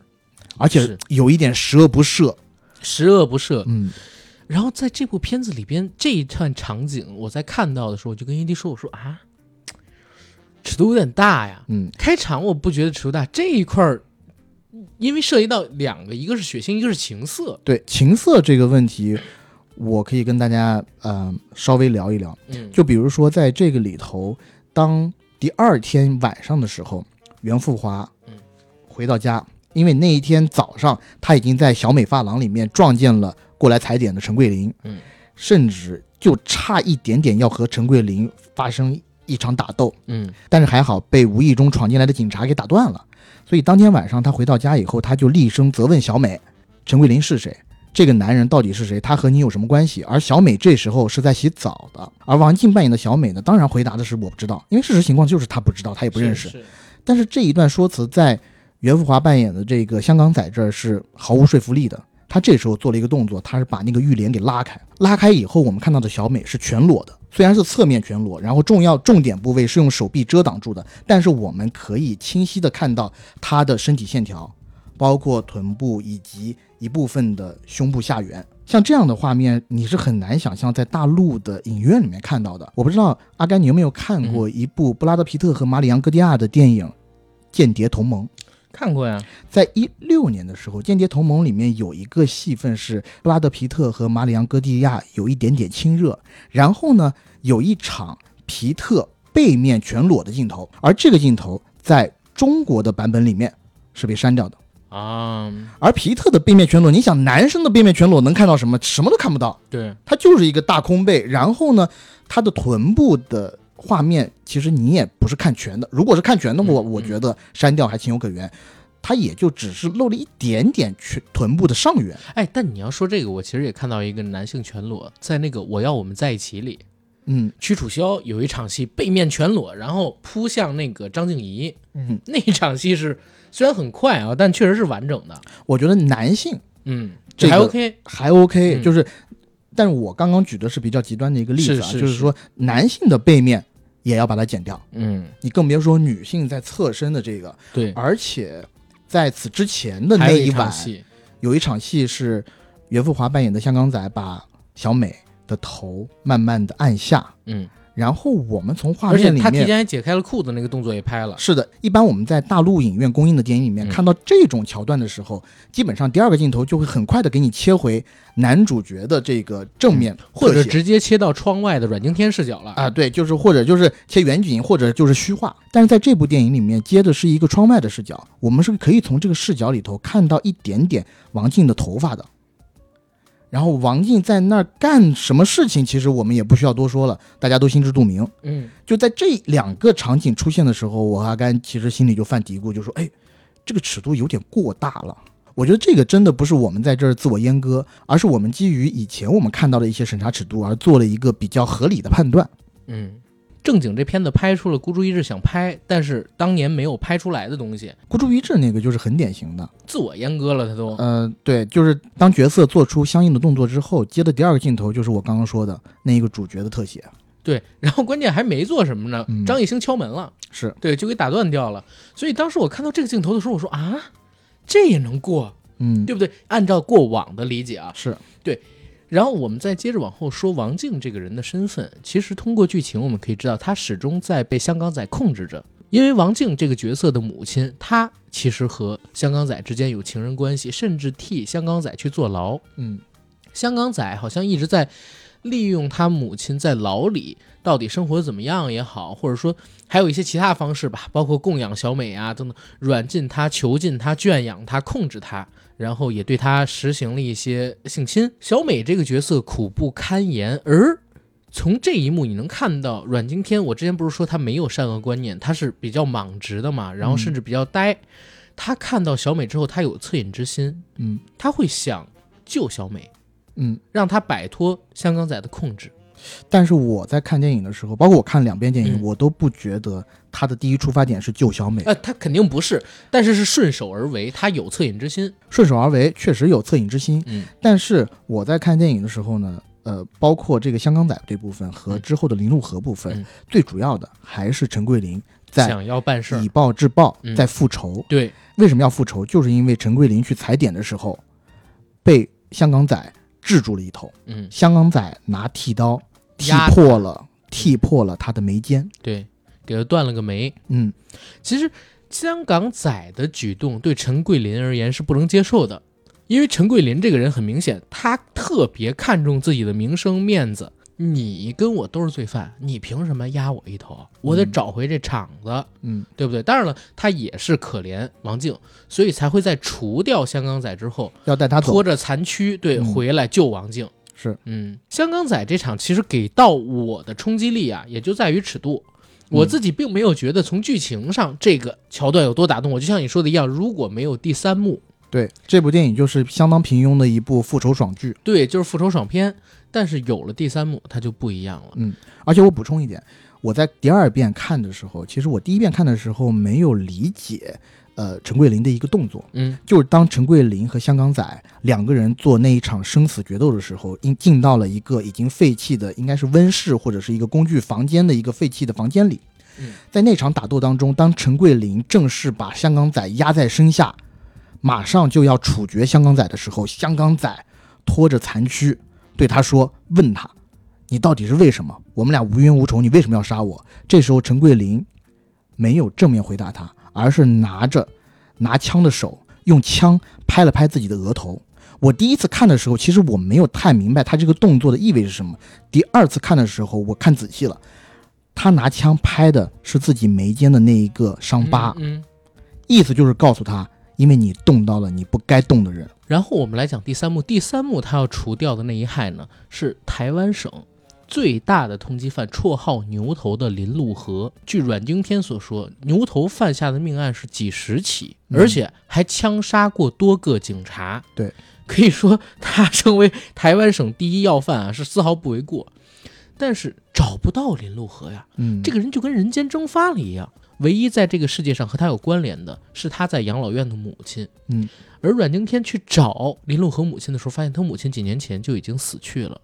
而且有一点十恶不赦，十恶不赦。嗯，然后在这部片子里边这一段场景，我在看到的时候，我就跟 AD 说：“我说啊，尺度有点大呀。”嗯，开场我不觉得尺度大，这一块儿因为涉及到两个，一个是血腥，一个是情色。对情色这个问题，我可以跟大家呃稍微聊一聊。嗯，就比如说在这个里头，当第二天晚上的时候，袁富华嗯回到家。因为那一天早上，他已经在小美发廊里面撞见了过来踩点的陈桂林，嗯，甚至就差一点点要和陈桂林发生一场打斗，嗯，但是还好被无意中闯进来的警察给打断了。所以当天晚上他回到家以后，他就厉声责问小美：“陈桂林是谁？这个男人到底是谁？他和你有什么关系？”而小美这时候是在洗澡的，而王静扮演的小美呢，当然回答的是我不知道，因为事实情况就是她不知道，她也不认识。但是这一段说辞在。袁富华扮演的这个香港仔这儿是毫无说服力的。他这时候做了一个动作，他是把那个浴帘给拉开。拉开以后，我们看到的小美是全裸的，虽然是侧面全裸，然后重要重点部位是用手臂遮挡住的，但是我们可以清晰的看到她的身体线条，包括臀部以及一部分的胸部下缘。像这样的画面，你是很难想象在大陆的影院里面看到的。我不知道阿甘，你有没有看过一部布拉德皮特和马里昂戈迪亚的电影《间谍同盟》？看过呀，在一六年的时候，《间谍同盟》里面有一个戏份是布拉德皮特和马里昂戈迪亚有一点点亲热，然后呢，有一场皮特背面全裸的镜头，而这个镜头在中国的版本里面是被删掉的啊。而皮特的背面全裸，你想男生的背面全裸能看到什么？什么都看不到。对，他就是一个大空背，然后呢，他的臀部的。画面其实你也不是看全的，如果是看全的，我我觉得删掉还情有可原。他也就只是露了一点点全臀部的上缘。哎，但你要说这个，我其实也看到一个男性全裸，在那个《我要我们在一起》里，嗯，屈楚萧有一场戏背面全裸，然后扑向那个张静怡，嗯，那一场戏是虽然很快啊，但确实是完整的。我觉得男性，嗯，这还 OK，还 OK，就是，但是我刚刚举的是比较极端的一个例子啊，就是说男性的背面。也要把它剪掉，嗯，你更别说女性在侧身的这个，对，而且在此之前的那一晚，有一场戏是袁富华扮演的香港仔把小美的头慢慢的按下，嗯。然后我们从画面里面，他提前还解开了裤子，那个动作也拍了。是的，一般我们在大陆影院公映的电影里面看到这种桥段的时候，基本上第二个镜头就会很快的给你切回男主角的这个正面，或者直接切到窗外的阮经天视角了啊。对，就是或者就是切远景，或者就是虚化。但是在这部电影里面接的是一个窗外的视角，我们是可以从这个视角里头看到一点点王静的头发的。然后王静在那儿干什么事情？其实我们也不需要多说了，大家都心知肚明。嗯，就在这两个场景出现的时候，我阿甘其实心里就犯嘀咕，就说：“哎，这个尺度有点过大了。”我觉得这个真的不是我们在这儿自我阉割，而是我们基于以前我们看到的一些审查尺度而做了一个比较合理的判断。嗯。正经这片子拍出了孤注一掷想拍，但是当年没有拍出来的东西。孤注一掷那个就是很典型的自我阉割了，他都。嗯，对，就是当角色做出相应的动作之后，接的第二个镜头就是我刚刚说的那一个主角的特写。对，然后关键还没做什么呢，张艺兴敲门了，是对，就给打断掉了。所以当时我看到这个镜头的时候，我说啊，这也能过？嗯，对不对？按照过往的理解啊，是对。然后我们再接着往后说王静这个人的身份。其实通过剧情我们可以知道，他始终在被香港仔控制着。因为王静这个角色的母亲，她其实和香港仔之间有情人关系，甚至替香港仔去坐牢。嗯，香港仔好像一直在利用他母亲在牢里到底生活怎么样也好，或者说还有一些其他方式吧，包括供养小美啊等等，软禁他、囚禁他、圈养他、控制他。然后也对他实行了一些性侵。小美这个角色苦不堪言，而从这一幕你能看到阮经天。我之前不是说他没有善恶观念，他是比较莽直的嘛，然后甚至比较呆。他看到小美之后，他有恻隐之心，嗯，他会想救小美，嗯，让她摆脱香港仔的控制。但是我在看电影的时候，包括我看两遍电影，嗯。我都不觉得他的第一出发点是救小美，呃，他肯定不是，但是是顺手而为，他有恻隐之心。顺手而为，确实有恻隐之心。嗯。但是我在看电影的时候呢，呃，包括这个香港仔这部分和之后的林路河部分，嗯。最主要的还是陈桂林在想要办事以，暴制暴嗯，在复仇。对，为什么要复仇？就是因为陈桂林去踩点的时候，被香港仔制住了一头，嗯，香港仔拿剃刀剃压他破了，踢破了他的眉间。对，给他断了个眉。嗯，其实香港仔的举动对陈桂林而言是不能接受的，因为陈桂林这个人很明显，他特别看重自己的名声面子。你跟我都是罪犯，你凭什么压我一头？我得嗯找回这场子，嗯对不对？当然了，他也是可怜王静，所以才会在除掉香港仔之后，要带他拖。着残躯对嗯回来救王静。是，嗯，香港仔这场其实给到我的冲击力啊，也就在于尺度。我自己并没有觉得从剧情上这个桥段有多打动我，就像你说的一样，如果没有第三幕，对，这部电影就是相当平庸的一部复仇爽剧。对，就是复仇爽片。但是有了第三幕，它就不一样了。嗯而且我补充一点，我在第二遍看的时候，其实我第一遍看的时候没有理解，呃，陈桂林的一个动作，嗯就是当陈桂林和香港仔两个人做那一场生死决斗的时候，因进到了一个已经废弃的，应该是温室或者是一个工具房间的一个废弃的房间里。嗯在那场打斗当中，当陈桂林正式把香港仔压在身下，马上就要处决香港仔的时候，香港仔拖着残躯对他说：“问他，你到底是为什么？我们俩无冤无仇，你为什么要杀我？”这时候陈桂林没有正面回答他，而是拿着拿枪的手用枪拍了拍自己的额头。我第一次看的时候，其实我没有太明白他这个动作的意味是什么。第二次看的时候，我看仔细了，他拿枪拍的是自己眉间的那一个伤疤，嗯。嗯意思就是告诉他，因为你动到了你不该动的人。然后我们来讲第三幕，第三幕他要除掉的那一害呢，是台湾省最大的通缉犯，绰号“牛头”的林路河。据阮经天所说，牛头犯下的命案是几十起，嗯而且还枪杀过多个警察。对，可以说他成为台湾省第一要犯啊，是丝毫不为过。但是找不到林路河呀，嗯，这个人就跟人间蒸发了一样。唯一在这个世界上和他有关联的是他在养老院的母亲。嗯，而阮经天去找林路河母亲的时候，发现他母亲几年前就已经死去了，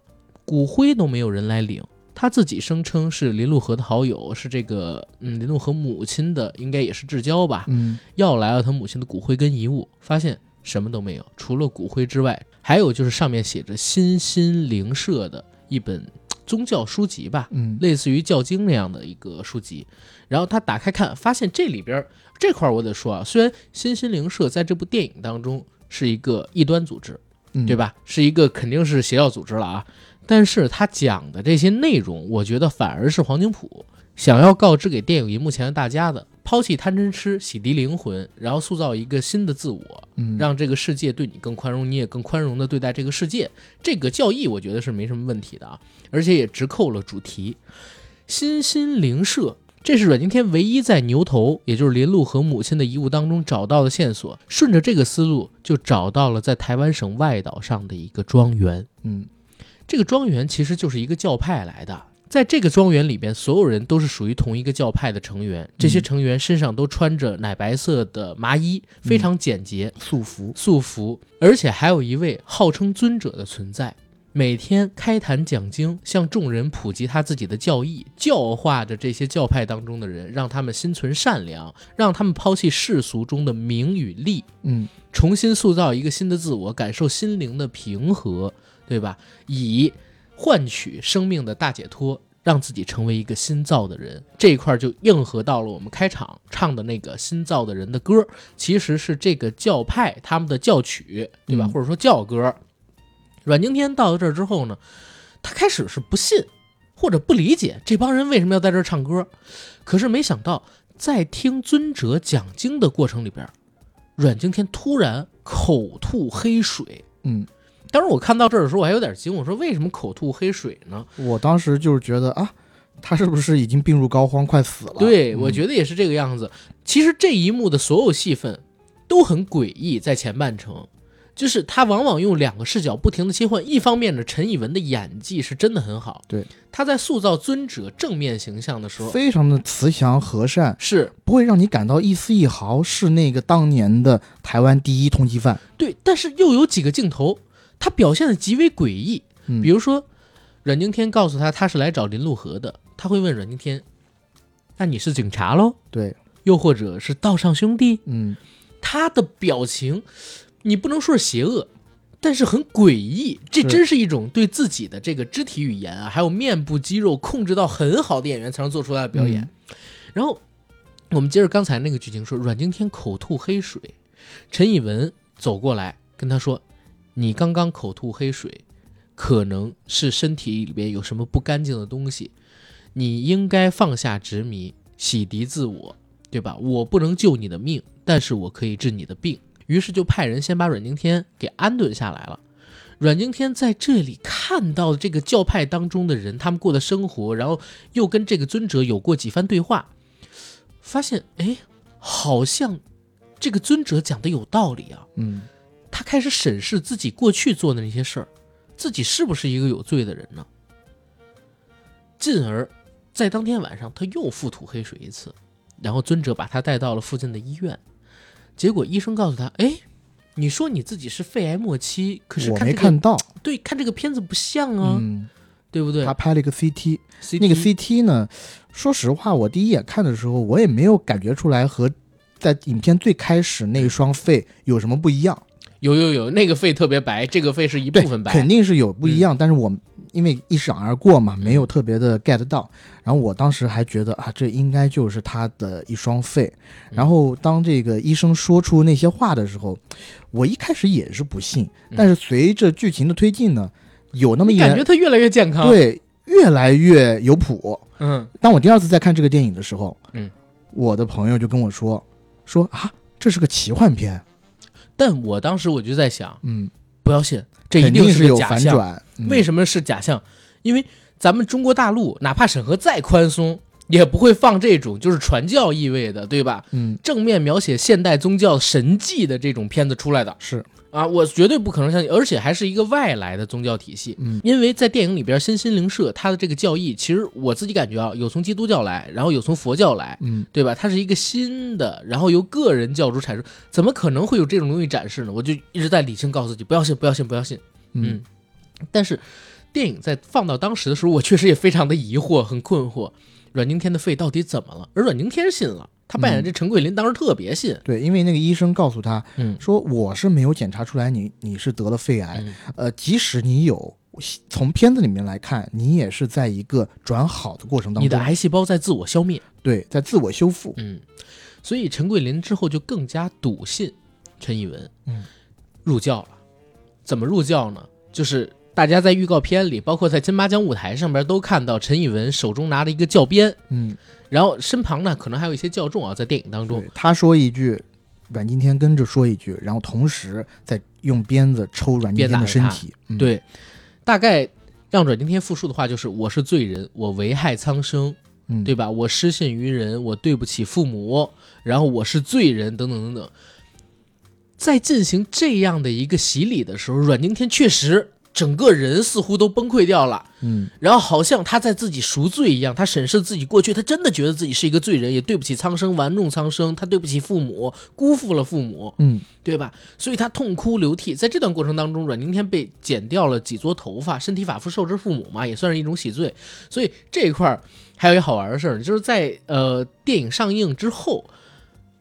骨灰都没有人来领。他自己声称是林路河的好友，是这个嗯林路河母亲的，应该也是至交吧，嗯要来了他母亲的骨灰跟遗物，发现什么都没有，除了骨灰之外，还有就是上面写着新心灵社的一本宗教书籍吧，嗯类似于教经那样的一个书籍，然后他打开看，发现这里边儿这块儿我得说啊，虽然新心灵社在这部电影当中是一个异端组织，嗯，对？吧？是一个肯定是邪教组织了啊，但是他讲的这些内容，我觉得反而是黄景浦想要告知给电影荧幕前的大家的：抛弃贪嗔痴，洗涤灵魂，然后塑造一个新的自我，嗯，让这个世界对你更宽容，你也更宽容的对待这个世界。这个教义我觉得是没什么问题的啊，而且也直扣了主题。新心灵社，这是阮经天唯一在牛头，也就是林路和母亲的遗物当中找到的线索。顺着这个思路，就找到了在台湾省外岛上的一个庄园。嗯这个庄园其实就是一个教派来的，在这个庄园里边，所有人都是属于同一个教派的成员。这些成员身上都穿着奶白色的麻衣，非常简洁。束缚。素服，而且还有一位号称尊者的存在，每天开坛讲经，向众人普及他自己的教义，教化着这些教派当中的人，让他们心存善良，让他们抛弃世俗中的名与利，嗯重新塑造一个新的自我，感受心灵的平和，对吧？以换取生命的大解脱。让自己成为一个新造的人，这一块就应和到了我们开场唱的那个新造的人的歌，其实是这个教派他们的教曲，对吧？嗯或者说教歌。阮经天到了这儿之后呢，他开始是不信或者不理解这帮人为什么要在这儿唱歌，可是没想到在听尊者讲经的过程里边，阮经天突然口吐黑水。嗯，当时我看到这儿的时候，我还有点惊，我说为什么口吐黑水呢？我当时就是觉得啊，他是不是已经病入膏肓，快死了？对，嗯我觉得也是这个样子。其实这一幕的所有戏份都很诡异，在前半程。就是他往往用两个视角不停的切换，一方面呢，陈以文的演技是真的很好，对，他在塑造尊者正面形象的时候，非常的慈祥和善，是不会让你感到一丝一毫是那个当年的台湾第一通缉犯。对，但是又有几个镜头，他表现的极为诡异，比如说阮经天告诉他他是来找林陆河的，他会问阮经天，那你是警察喽？对，又或者是道上兄弟？嗯，他的表情。你不能说是邪恶，但是很诡异。这真是一种对自己的这个肢体语言啊，还有面部肌肉控制到很好的演员才能做出来的表演。然后我们接着刚才那个剧情说，阮经天口吐黑水，陈以文走过来跟他说：“你刚刚口吐黑水，可能是身体里边有什么不干净的东西，你应该放下执迷，洗涤自我，对吧？我不能救你的命，但是我可以治你的病。”于是就派人先把阮经天给安顿下来了。阮经天在这里看到这个教派当中的人，他们过的生活，然后又跟这个尊者有过几番对话，发现哎，好像这个尊者讲的有道理啊。嗯，他开始审视自己过去做的那些事儿，自己是不是一个有罪的人呢？进而，在当天晚上他又腹吐黑水一次，然后尊者把他带到了附近的医院。结果医生告诉他：“哎，你说你自己是肺癌末期，可是我没看到。对，看这个片子不像啊，对不对？他拍了一个 CT，那个 CT 呢？说实话，我第一眼看的时候，我也没有感觉出来和在影片最开始那一双肺有什么不一样。有有有，那个肺特别白，这个肺是一部分白，肯定是有不一样。但是我。”因为一闪而过嘛，没有特别的 get 到。然后我当时还觉得啊，这应该就是他的一双肺。然后当这个医生说出那些话的时候，我一开始也是不信。但是随着剧情的推进呢，有那么一感觉他越来越健康，对，越来越有谱。嗯，当我第二次再看这个电影的时候，嗯，我的朋友就跟我说说啊，这是个奇幻片。但我当时我就在想，嗯，不要信。这一定是有反转，为什么是假象？因为咱们中国大陆哪怕审核再宽松，也不会放这种就是传教意味的，对吧？嗯，正面描写现代宗教神迹的这种片子出来的是。啊，我绝对不可能相信，而且还是一个外来的宗教体系。嗯，因为在电影里边，新心灵社它的这个教义，其实我自己感觉啊，有从基督教来，然后有从佛教来，嗯，对吧？它是一个新的，然后由个人教主产生，怎么可能会有这种东西展示呢？我就一直在理性告诉自己，不要信，不要信，不要信。嗯，但是电影在放到当时的时候，我确实也非常的疑惑，很困惑，阮经天的肺到底怎么了？而阮经天信了。他扮演这陈桂林，当时特别信。对，因为那个医生告诉他，嗯，说我是没有检查出来你你是得了肺癌，呃，即使你有，从片子里面来看，你也是在一个转好的过程当中，你的癌细胞在自我消灭，对，在自我修复。嗯，所以陈桂林之后就更加笃信陈以文，嗯，入教了。怎么入教呢？就是。大家在预告片里，包括在金马奖舞台上边，都看到陈以文手中拿着一个教鞭，嗯，然后身旁呢，可能还有一些教众啊，在电影当中，他说一句，阮经天跟着说一句，然后同时在用鞭子抽阮经天的身体，对，大概让阮经天复述的话就是：我是罪人，我危害苍生，嗯，对吧？我失信于人，我对不起父母，然后我是罪人，等等等等。在进行这样的一个洗礼的时候，阮经天确实。整个人似乎都崩溃掉了，嗯，然后好像他在自己赎罪一样，他审视自己过去，他真的觉得自己是一个罪人，也对不起苍生，玩弄苍生，他对不起父母，辜负了父母，嗯，对吧？所以他痛哭流涕。在这段过程当中，阮经天被剪掉了几撮头发，身体发肤受之父母嘛，也算是一种洗罪。所以这一块儿还有一好玩的事儿，就是在呃电影上映之后，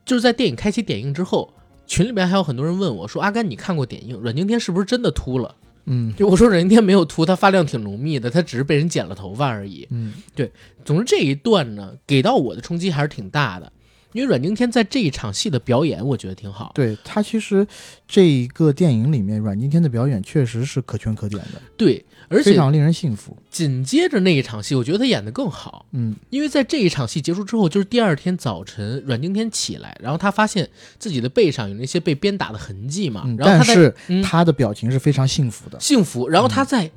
就是在电影开启点映之后，群里面还有很多人问我说：“阿甘，你看过点映？阮经天是不是真的秃了？”嗯，就我说人家没有秃，他发量挺浓密的，他只是被人剪了头发而已。嗯，对。总之这一段呢，给到我的冲击还是挺大的，因为阮经天在这一场戏的表演，我觉得挺好。对他其实这一个电影里面，阮经天的表演确实是可圈可点的。对。而且非常令人信服。紧接着那一场戏，我觉得他演得更好。嗯，因为在这一场戏结束之后，就是第二天早晨，阮经天起来，然后他发现自己的背上有那些被鞭打的痕迹嘛。然后但是他的表情是非常幸福的，幸福。然后他在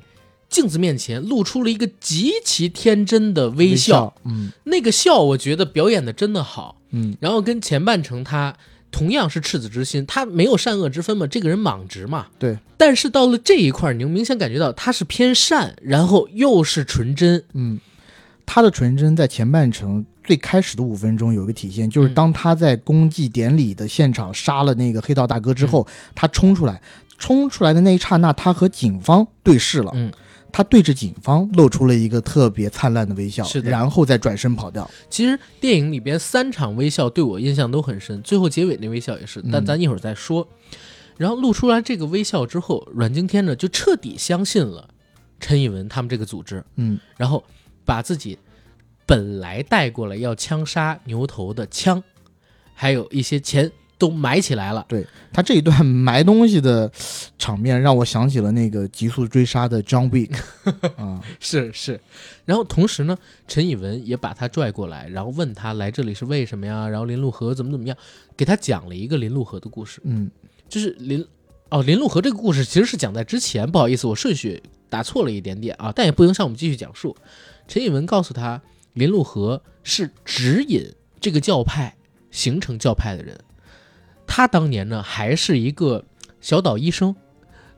镜子面前露出了一个极其天真的微笑。嗯，那个笑，我觉得表演的真的好。嗯，然后跟前半程他同样是赤子之心，他没有善恶之分嘛，这个人莽直嘛。对。但是到了这一块，你能明显感觉到他是偏善，然后又是纯真。嗯，他的纯真在前半程最开始的五分钟有一个体现，就是当他在公祭典礼的现场杀了那个黑道大哥之后，他冲出来，冲出来的那一刹那，他和警方对视了。嗯。他对着警方露出了一个特别灿烂的微笑，是的，然后再转身跑掉。其实电影里边三场微笑对我印象都很深，最后结尾那微笑也是，但咱一会儿再说。然后露出来这个微笑之后，阮经天呢就彻底相信了陈以文他们这个组织，嗯，然后把自己本来带过来要枪杀牛头的枪，还有一些钱。都埋起来了。对他这一段埋东西的场面，让我想起了那个急速追杀的 John Wick。啊，是是。然后同时呢，陈以文也把他拽过来，然后问他来这里是为什么呀？然后林路河怎么怎么样，给他讲了一个林路河的故事。嗯，就是林哦，林路河这个故事其实是讲在之前，不好意思，我顺序打错了一点点啊，但也不影响我们继续讲述。陈以文告诉他，林路河是指引这个教派形成教派的人。他当年呢还是一个小岛医生，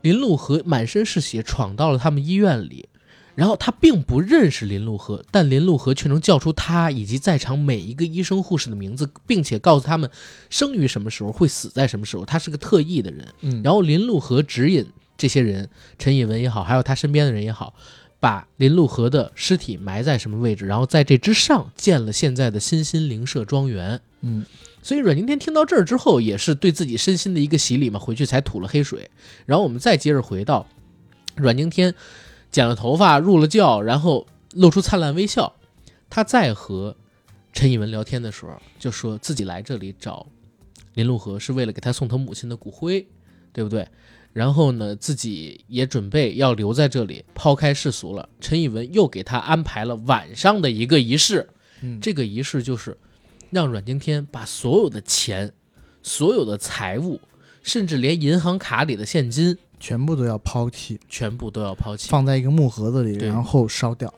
林路河满身是血闯到了他们医院里，然后他并不认识林路河，但林路河却能叫出他以及在场每一个医生护士的名字，并且告诉他们生于什么时候会死在什么时候。他是个特异的人，嗯，然后林路河指引这些人，陈以文也好，还有他身边的人也好，把林路河的尸体埋在什么位置，然后在这之上建了现在的新心灵社庄园，嗯。所以阮经天听到这儿之后，也是对自己身心的一个洗礼嘛，回去才吐了黑水。然后我们再接着回到阮经天剪了头发，入了教，然后露出灿烂微笑。他在和陈以文聊天的时候，就说自己来这里找林路河是为了给他送他母亲的骨灰，对不对？然后呢，自己也准备要留在这里，抛开世俗了。陈以文又给他安排了晚上的一个仪式，这个仪式就是。让阮经天把所有的钱、所有的财物，甚至连银行卡里的现金，全部都要抛弃，全部都要抛弃，放在一个木盒子里，然后烧掉，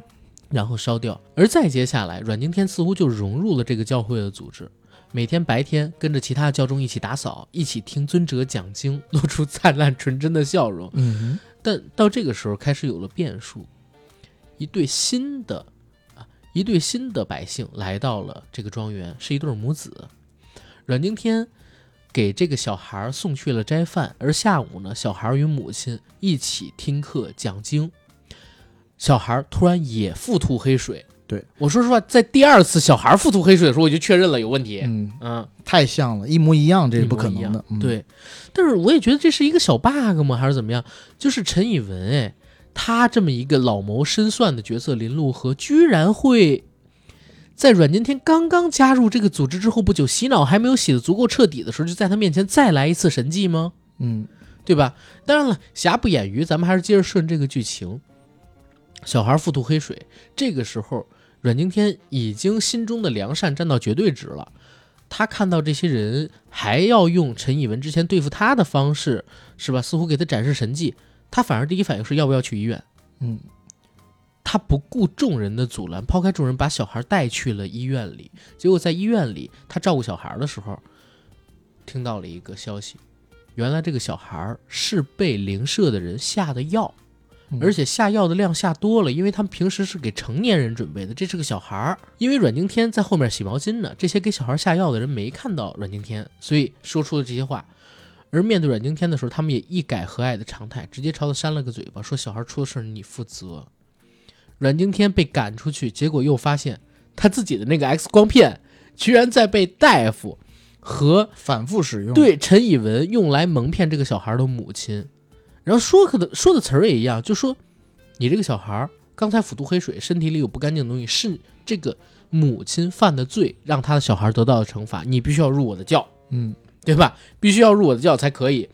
然后烧掉。而再接下来，阮经天似乎就融入了这个教会的组织，每天白天跟着其他教众一起打扫，一起听尊者讲经，露出灿烂纯真的笑容。嗯，但到这个时候开始有了变数，一对新的。一对新的百姓来到了这个庄园，是一对母子。阮经天给这个小孩送去了斋饭，而下午呢，小孩与母亲一起听课讲经。小孩突然也腹吐黑水。对我说实话，在第二次小孩腹吐黑水的时候，我就确认了有问题。嗯嗯，太像了，一模一样，这是不可能的。对，但是我也觉得这是一个小 bug 吗？还是怎么样？就是陈以文，哎。他这么一个老谋深算的角色，林路河居然会在阮经天刚刚加入这个组织之后不久，洗脑还没有洗的足够彻底的时候，就在他面前再来一次神迹吗？嗯，对吧？当然了，瑕不掩瑜，咱们还是接着顺这个剧情。小孩腹吐黑水，这个时候阮经天已经心中的良善占到绝对值了。他看到这些人还要用陈以文之前对付他的方式，是吧？似乎给他展示神迹。他反而第一反应是要不要去医院？嗯，他不顾众人的阻拦，抛开众人，把小孩带去了医院里。结果在医院里，他照顾小孩的时候，听到了一个消息：原来这个小孩是被灵社的人下的药，而且下药的量下多了，因为他们平时是给成年人准备的，这是个小孩。因为阮经天在后面洗毛巾呢，这些给小孩下药的人没看到阮经天，所以说出了这些话。而面对阮经天的时候，他们也一改和蔼的常态，直接朝他扇了个嘴巴，说：“小孩出了事你负责。”阮经天被赶出去，结果又发现他自己的那个 X 光片居然在被大夫和反复使用，对陈以文用来蒙骗这个小孩的母亲。然后说的说的词儿也一样，就说：“你这个小孩刚才腹毒黑水，身体里有不干净的东西，是这个母亲犯的罪，让他的小孩得到了惩罚，你必须要入我的教。”嗯。对吧？必须要入我的教才可以。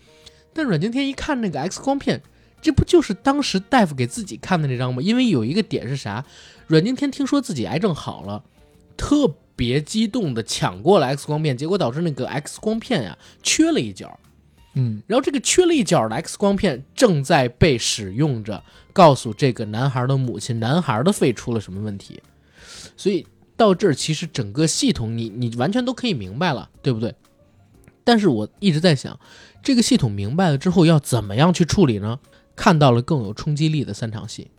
但阮经天一看那个 X 光片，这不就是当时大夫给自己看的那张吗？因为有一个点是啥？阮经天听说自己癌症好了，特别激动的抢过了 X 光片，结果导致那个 X 光片呀缺了一角。嗯，然后这个缺了一角的 X 光片正在被使用着，告诉这个男孩的母亲，男孩的肺出了什么问题。所以到这儿，其实整个系统你你完全都可以明白了，对不对？但是我一直在想，这个系统明白了之后要怎么样去处理呢？看到了更有冲击力的三场戏，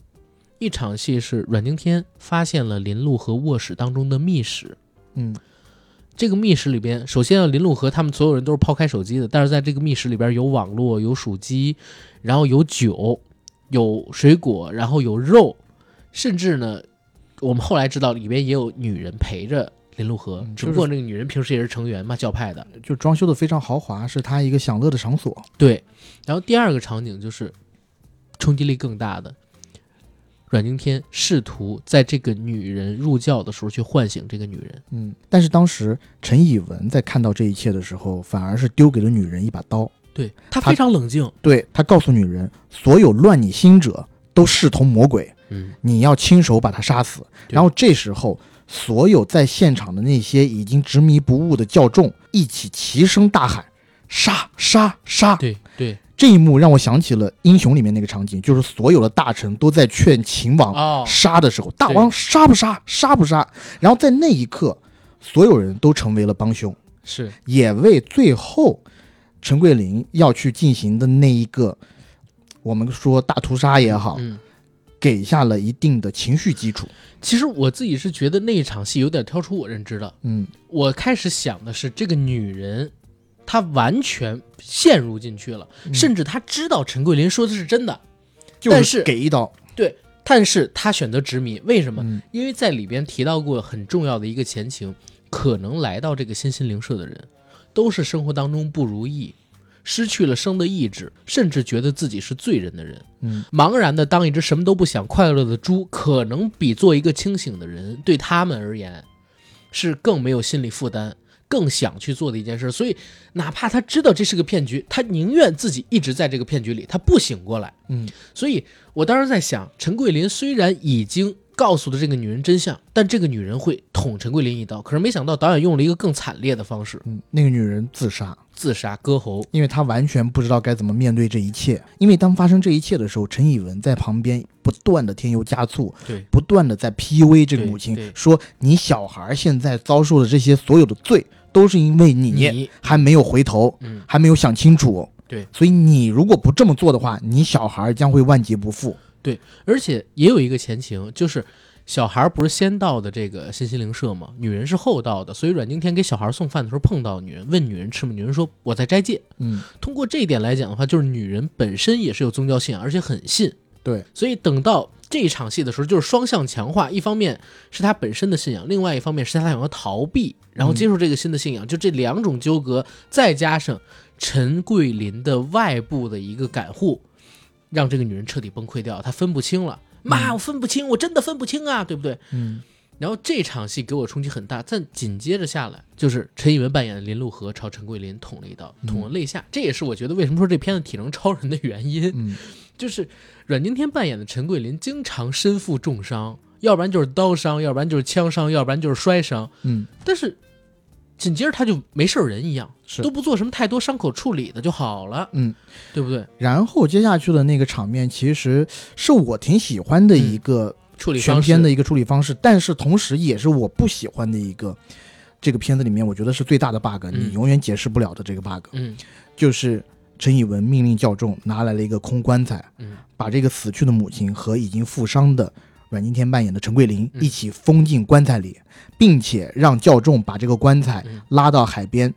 一场戏是阮经天发现了林路和卧室当中的密室。嗯，这个密室里边，首先林路和他们所有人都是抛开手机的，但是在这个密室里边有网络、有手机，然后有酒、有水果，然后有肉，甚至呢，我们后来知道里边也有女人陪着。林路河，只不过那个女人平时也是成员嘛，教派的，就装修的非常豪华，是他一个享乐的场所。对，然后第二个场景就是冲击力更大的，阮经天试图在这个女人入教的时候去唤醒这个女人。嗯，但是当时陈以文在看到这一切的时候，反而是丢给了女人一把刀。对他非常冷静，对他告诉女人，所有乱你心者都视同魔鬼，嗯，你要亲手把他杀死。然后这时候。所有在现场的那些已经执迷不悟的教众一起齐声大喊：“杀杀杀！”对对，这一幕让我想起了《英雄》里面那个场景，就是所有的大臣都在劝秦王杀的时候，大王杀不杀？杀不杀？然后在那一刻，所有人都成为了帮凶，是也为最后陈桂林要去进行的那一个，我们说大屠杀也好。给下了一定的情绪基础。其实我自己是觉得那一场戏有点超出我认知了。嗯，我开始想的是这个女人，她完全陷入进去了，甚至她知道陈桂林说的是真的，但是给一刀。对，但是她选择执迷，为什么？因为在里边提到过很重要的一个前情，可能来到这个新心灵社的人，都是生活当中不如意。失去了生的意志，甚至觉得自己是罪人的人，嗯，茫然的当一只什么都不想、快乐的猪，可能比做一个清醒的人对他们而言，是更没有心理负担、更想去做的一件事。所以，哪怕他知道这是个骗局，他宁愿自己一直在这个骗局里，他不醒过来。嗯，所以我当时在想，陈桂林虽然已经告诉了这个女人真相，但这个女人会捅陈桂林一刀。可是没想到导演用了一个更惨烈的方式，嗯，那个女人自杀。自杀割喉，因为她完全不知道该怎么面对这一切。因为当发生这一切的时候，陈以文在旁边不断的添油加醋，对，不断的在 PUA 这个母亲，说你小孩现在遭受的这些所有的罪，都是因为你还没有回头，嗯，还没有想清楚，对，所以你如果不这么做的话，你小孩将会万劫不复。对，而且也有一个前情，就是。小孩不是先到的这个新心灵社吗？女人是后到的，所以阮经天给小孩送饭的时候碰到女人，问女人吃吗？女人说我在斋戒。嗯，通过这一点来讲的话，就是女人本身也是有宗教信仰，而且很信。对，所以等到这一场戏的时候，就是双向强化，一方面是他本身的信仰，另外一方面是他想要逃避，然后接受这个新的信仰，就这两种纠葛，再加上陈桂林的外部的一个感护，让这个女人彻底崩溃掉，她分不清了。妈，我分不清，我真的分不清啊，对不对？嗯。然后这场戏给我冲击很大，但紧接着下来就是陈以文扮演的林路河朝陈桂林捅了一刀，捅了肋下。这也是我觉得为什么说这片子体能超人的原因。嗯，就是阮经天扮演的陈桂林经常身负重伤，要不然就是刀伤，要不然就是枪伤，要不然就是摔伤。嗯，但是。紧接着他就没事人一样，是都不做什么太多伤口处理的就好了，嗯，对不对？然后接下去的那个场面，其实是我挺喜欢的一个处理全片的一个处理方式，但是同时也是我不喜欢的一个这个片子里面我觉得是最大的 bug，你永远解释不了的这个 bug，嗯，就是陈以文命令教众拿来了一个空棺材，嗯，把这个死去的母亲和已经负伤的。阮经天扮演的陈桂林一起封进棺材里，并且让教众把这个棺材拉到海边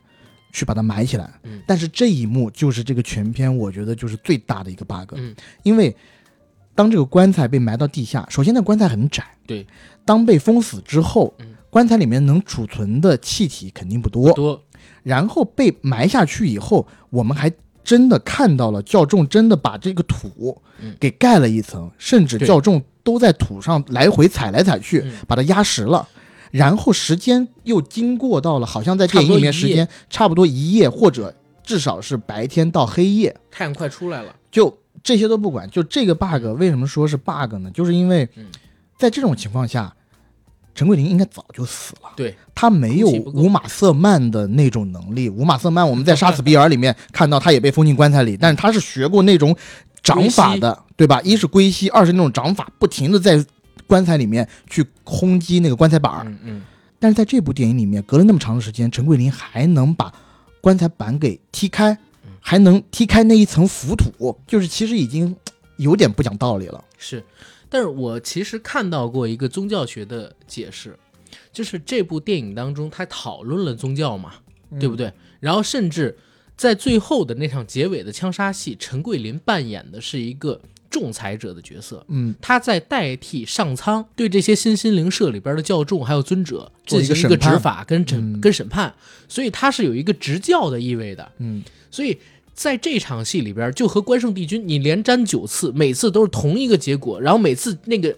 去把它埋起来。但是这一幕就是这个全片我觉得就是最大的一个 bug，因为当这个棺材被埋到地下，首先那棺材很窄，对，当被封死之后，棺材里面能储存的气体肯定不多，多。然后被埋下去以后，我们还真的看到了教众真的把这个土给盖了一层，甚至教众。都在土上来回踩来踩去，把它压实了，然后时间又经过到了，好像在电影里面时间差不多一夜，或者至少是白天到黑夜，太阳快出来了。就这些都不管，就这个 bug 为什么说是 bug 呢？就是因为，在这种情况下，陈桂林应该早就死了。对他没有五马瑟曼的那种能力。五马瑟曼我们在《杀死比尔》里面看到他也被封进棺材里，但是他是学过那种。掌法的，对吧？一是龟息，二是那种掌法，不停的在棺材里面去轰击那个棺材板儿。嗯嗯。但是在这部电影里面，隔了那么长的时间，陈桂林还能把棺材板给踢开，还能踢开那一层浮土，就是其实已经有点不讲道理了。是，但是我其实看到过一个宗教学的解释，就是这部电影当中他讨论了宗教嘛，对不对？然后甚至在最后的那场结尾的枪杀戏，陈桂林扮演的是一个。仲裁者的角色，嗯，他在代替上苍对这些新心灵社里边的教众还有尊者进行一个执法跟审跟审判，所以他是有一个执教的意味的，嗯，所以在这场戏里边，就和关圣帝君你连沾九次，每次都是同一个结果，然后每次那个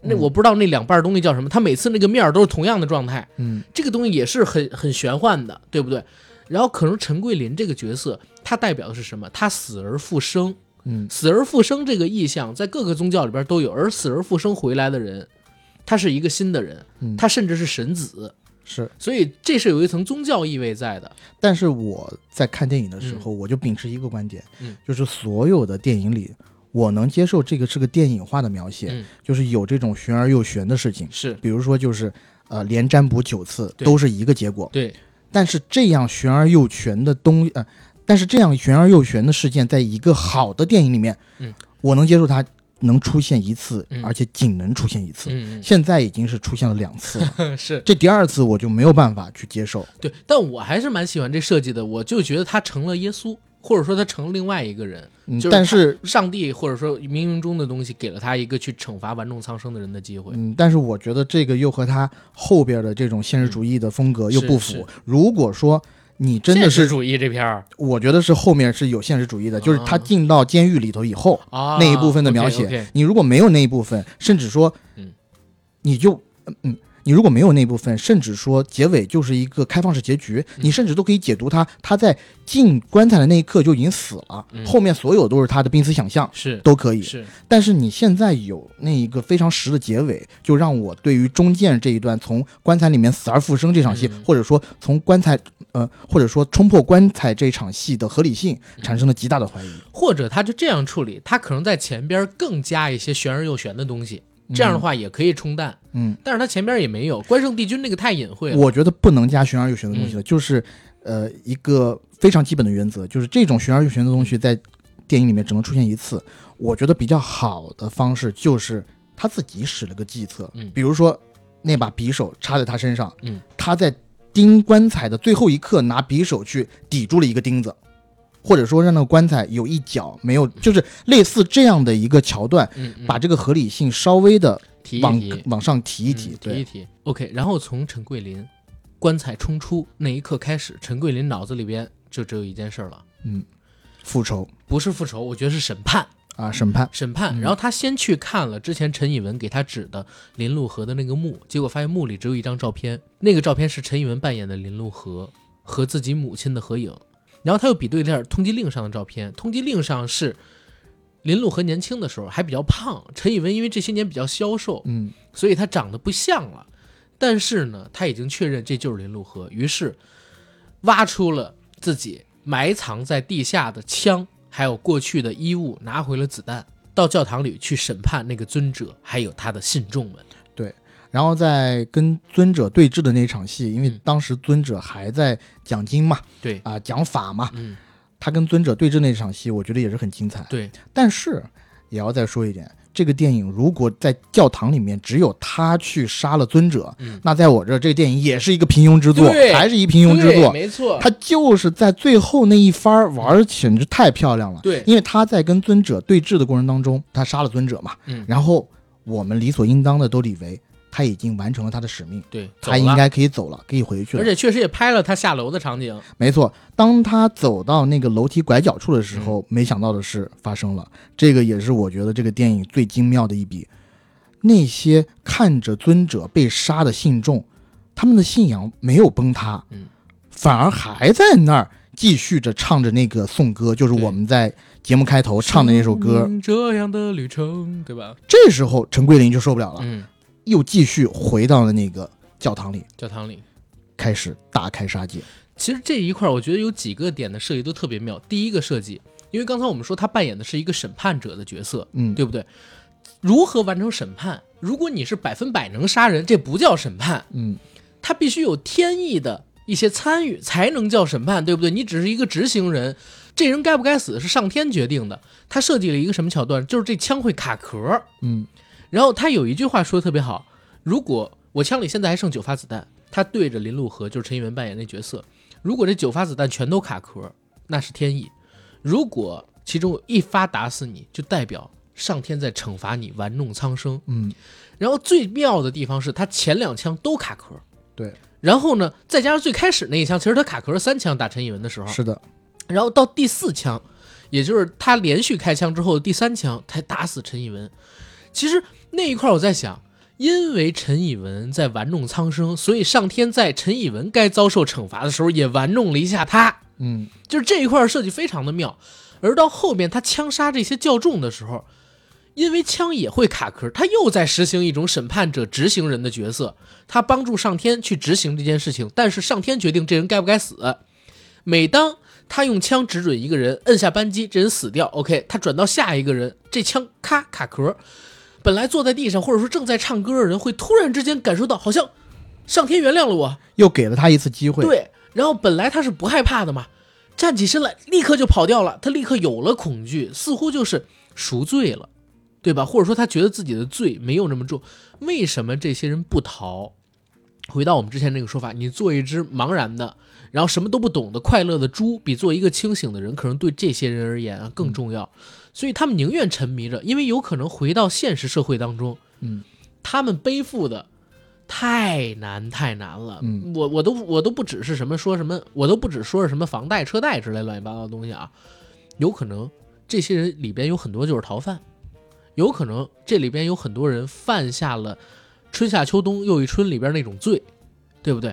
那我不知道那两半东西叫什么，他每次那个面都是同样的状态，嗯，这个东西也是很很玄幻的，对不对？然后可能陈桂林这个角色，他代表的是什么？他死而复生。嗯，死而复生这个意象在各个宗教里边都有，而死而复生回来的人，他是一个新的人，他甚至是神子，是，所以这是有一层宗教意味在的。但是我在看电影的时候，我就秉持一个观点，嗯，就是所有的电影里，我能接受这个是个电影化的描写，就是有这种玄而又玄的事情，是，比如说就是呃连占卜九次都是一个结果，对，但是这样玄而又玄的东呃。但是这样玄而又玄的事件，在一个好的电影里面，嗯，我能接受它能出现一次，而且仅能出现一次。嗯，现在已经是出现了两次了，是这第二次我就没有办法去接受。对，但我还是蛮喜欢这设计的，我就觉得他成了耶稣，或者说他成了另外一个人，就是但是上帝或者说冥冥中的东西给了他一个去惩罚玩众苍生的人的机会。嗯，但是我觉得这个又和他后边的这种现实主义的风格又不符。如果说你真的是主义这片儿，我觉得是后面是有现实主义的，就是他进到监狱里头以后那一部分的描写。你如果没有那一部分，甚至说，嗯，你就嗯。你如果没有那部分，甚至说结尾就是一个开放式结局，你甚至都可以解读他他在进棺材的那一刻就已经死了，后面所有都是他的濒死想象，是都可以。是，但是你现在有那一个非常实的结尾，就让我对于中间这一段从棺材里面死而复生这场戏，或者说从棺材呃，或者说冲破棺材这场戏的合理性产生了极大的怀疑。或者他就这样处理，他可能在前边更加一些玄而又玄的东西。这样的话也可以冲淡，嗯，但是他前边也没有关圣帝君那个太隐晦了。我觉得不能加玄而又玄的东西了，就是，呃，一个非常基本的原则，就是这种玄而又玄的东西在电影里面只能出现一次。我觉得比较好的方式就是他自己使了个计策，嗯，比如说那把匕首插在他身上，嗯，他在钉棺材的最后一刻拿匕首去抵住了一个钉子。或者说让那个棺材有一角没有，就是类似这样的一个桥段，把这个合理性稍微的往往上提一提，提一提。OK，然后从陈桂林棺材冲出那一刻开始，陈桂林脑子里边就只有一件事了，嗯，复仇。不是复仇，我觉得是审判。啊，审判，审判。然后他先去看了之前陈以文给他指的林路河的那个墓，结果发现墓里只有一张照片，那个照片是陈以文扮演的林路河和自己母亲的合影。然后他又比对了下通缉令上的照片，通缉令上是林路和年轻的时候还比较胖，陈以文因为这些年比较消瘦，嗯，所以他长得不像了。但是呢，他已经确认这就是林路和，于是挖出了自己埋藏在地下的枪，还有过去的衣物，拿回了子弹，到教堂里去审判那个尊者，还有他的信众们。然后在跟尊者对峙的那场戏，因为当时尊者还在讲经嘛，对。啊讲法嘛，嗯，他跟尊者对峙那场戏，我觉得也是很精彩。对，但是也要再说一点，这个电影如果在教堂里面只有他去杀了尊者，那在我这这个电影也是一个平庸之作，还是一平庸之作，没错。他就是在最后那一番玩简直太漂亮了，对，因为他在跟尊者对峙的过程当中，他杀了尊者嘛，嗯，然后我们理所应当的都以为。他已经完成了他的使命，对他应该可以走了，可以回去了。而且确实也拍了他下楼的场景。没错，当他走到那个楼梯拐角处的时候，没想到的事发生了。这个也是我觉得这个电影最精妙的一笔。那些看着尊者被杀的信众，他们的信仰没有崩塌，嗯，反而还在那儿继续着唱着那个颂歌，就是我们在节目开头唱的那首歌。这样的旅程，对吧？这时候陈桂林就受不了了，嗯。又继续回到了那个教堂里，教堂里开始大开杀戒。其实这一块，我觉得有几个点的设计都特别妙。第一个设计，因为刚才我们说他扮演的是一个审判者的角色，嗯，对不对？如何完成审判？如果你是百分百能杀人，这不叫审判，嗯，他必须有天意的一些参与，才能叫审判，对不对？你只是一个执行人，这人该不该死是上天决定的。他设计了一个什么桥段？就是这枪会卡壳，嗯，然后他有一句话说的特别好：如果我枪里现在还剩九发子弹，他对着林路河，就是陈以文扮演那角色，如果这九发子弹全都卡壳，那是天意；如果其中有一发打死你，就代表上天在惩罚你玩弄苍生。嗯，然后最妙的地方是他前两枪都卡壳，对。然后呢，再加上最开始那一枪，其实他卡壳三枪打陈以文的时候，是的。然后到第四枪，也就是他连续开枪之后的第三枪才打死陈以文。其实那一块我在想，因为陈以文在玩弄苍生，所以上天在陈以文该遭受惩罚的时候也玩弄了一下他。嗯，就是这一块设计非常的妙。而到后面他枪杀这些教众的时候，因为枪也会卡壳，他又在实行一种审判者、执行人的角色，他帮助上天去执行这件事情。但是上天决定这人该不该死。每当他用枪指准一个人，摁下扳机，这人死掉。OK，他转到下一个人，这枪咔卡壳。本来坐在地上或者说正在唱歌的人，会突然之间感受到好像上天原谅了我，又给了他一次机会。对，然后本来他是不害怕的嘛。站起身来，立刻就跑掉了。他立刻有了恐惧，似乎就是赎罪了，对吧？或者说他觉得自己的罪没有那么重。为什么这些人不逃？回到我们之前那个说法，你做一只茫然的，然后什么都不懂的快乐的猪，比做一个清醒的人，可能对这些人而言啊更重要。所以他们宁愿沉迷着，因为有可能回到现实社会当中，嗯，他们背负的。太难太难了，嗯，我我都我都不只是什么说什么，我都不只说是什么房贷车贷之类乱七八糟的东西啊，有可能这些人里边有很多就是逃犯，有可能这里边有很多人犯下了春夏秋冬又一春里边那种罪，对不对？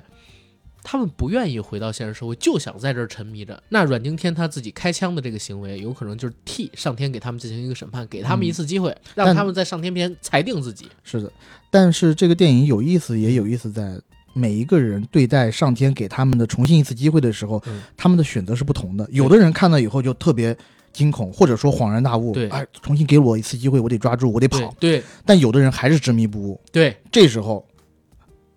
他们不愿意回到现实社会，就想在这儿沉迷着。那阮经天他自己开枪的这个行为，有可能就是替上天给他们进行一个审判，给他们一次机会，让他们在上天边裁定自己。是的，但是这个电影有意思，也有意思在每一个人对待上天给他们的重新一次机会的时候，他们的选择是不同的。有的人看到以后就特别惊恐，或者说恍然大悟，对，哎，重新给我一次机会，我得抓住，我得跑。对，但有的人还是执迷不悟。对，这时候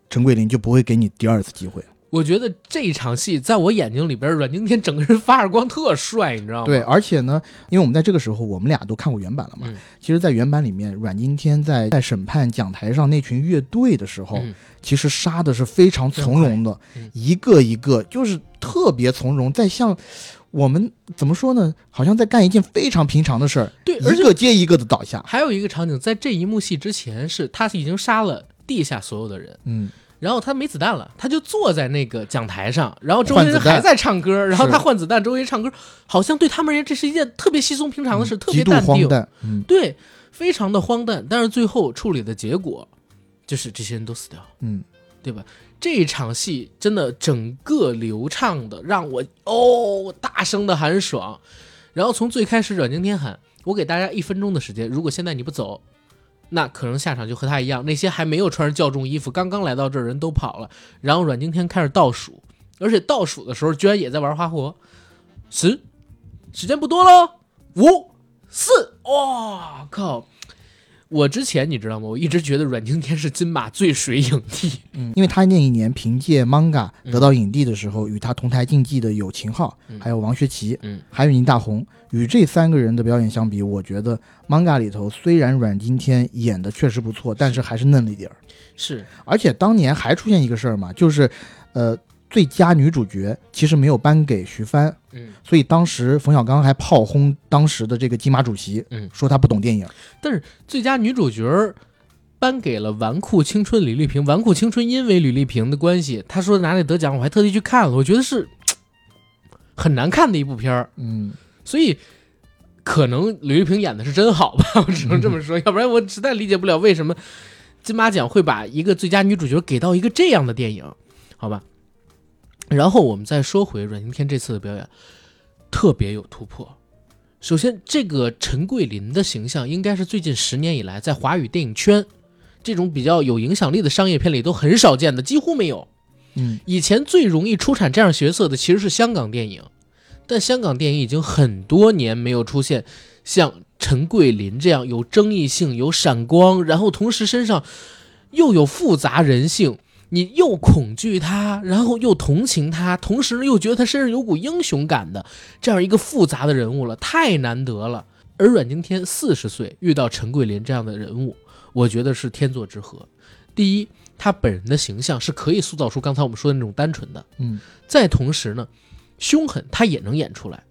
陈桂林就不会给你第二次机会。我觉得这一场戏在我眼睛里边，阮经天整个人发着光，特帅，你知道吗？对，而且呢，因为我们在这个时候，我们俩都看过原版了嘛。其实，在原版里面，阮经天在在审判讲台上那群乐队的时候，其实杀的是非常从容的，一个一个就是特别从容，在像我们怎么说呢？好像在干一件非常平常的事儿，对，一个接一个的倒下。还有一个场景，在这一幕戏之前，是他已经杀了地下所有的人，嗯。然后他没子弹了，他就坐在那个讲台上，然后周围人还在唱歌，然后他换子弹，周围人唱歌，好像对他们而言这是一件特别稀松平常的事，特别淡定，对，非常的荒诞。但是最后处理的结果就是这些人都死掉，嗯，对吧？这一场戏真的整个流畅的让我哦大声的喊爽，然后从最开始阮经天喊我给大家一分钟的时间，如果现在你不走。那可能下场就和他一样，那些还没有穿着教重衣服、刚刚来到这儿人都跑了，然后阮经天开始倒数，而且倒数的时候居然也在玩花活，十，时间不多了，五、四，哇靠！我之前你知道吗？我一直觉得阮经天是金马最水影帝，嗯，因为他那一年凭借《manga》得到影帝的时候，与他同台竞技的有秦昊，还有王学圻，嗯，还有宁大红。与这三个人的表演相比，我觉得《manga》里头虽然阮经天演的确实不错，但是还是嫩了一点儿。是，而且当年还出现一个事儿嘛，就是，呃。最佳女主角其实没有颁给徐帆，嗯，所以当时冯小刚还炮轰当时的这个金马主席，嗯，说他不懂电影。但是最佳女主角颁给了《纨绔青春》李丽萍，《纨绔青春》因为李丽萍的关系，他说哪里得奖，我还特地去看了，我觉得是 很难看的一部片儿，嗯，所以可能吕丽萍演的是真好吧，我只能这么说，要不然我实在理解不了为什么金马奖会把一个最佳女主角给到一个这样的电影，好吧。然后我们再说回阮经天这次的表演，特别有突破。首先，这个陈桂林的形象应该是最近十年以来在华语电影圈这种比较有影响力的商业片里都很少见的，几乎没有。嗯，以前最容易出产这样角色的其实是香港电影，但香港电影已经很多年没有出现像陈桂林这样有争议性、有闪光，然后同时身上又有复杂人性。你又恐惧他，然后又同情他，同时又觉得他身上有股英雄感的这样一个复杂的人物了，太难得了。而阮经天四十岁遇到陈桂林这样的人物，我觉得是天作之合。第一，他本人的形象是可以塑造出刚才我们说的那种单纯的，嗯，再同时呢，凶狠他也能演出来。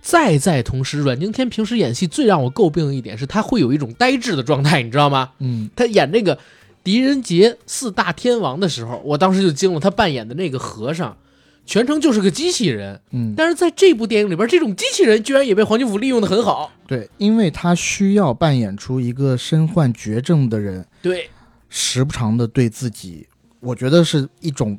再再同时，阮经天平时演戏最让我诟病的一点是，他会有一种呆滞的状态，你知道吗？嗯，他演那个狄仁杰四大天王的时候，我当时就惊了。他扮演的那个和尚，全程就是个机器人。嗯，但是在这部电影里边，这种机器人居然也被黄金甫利用的很好。对，因为他需要扮演出一个身患绝症的人，对，时不常的对自己，我觉得是一种，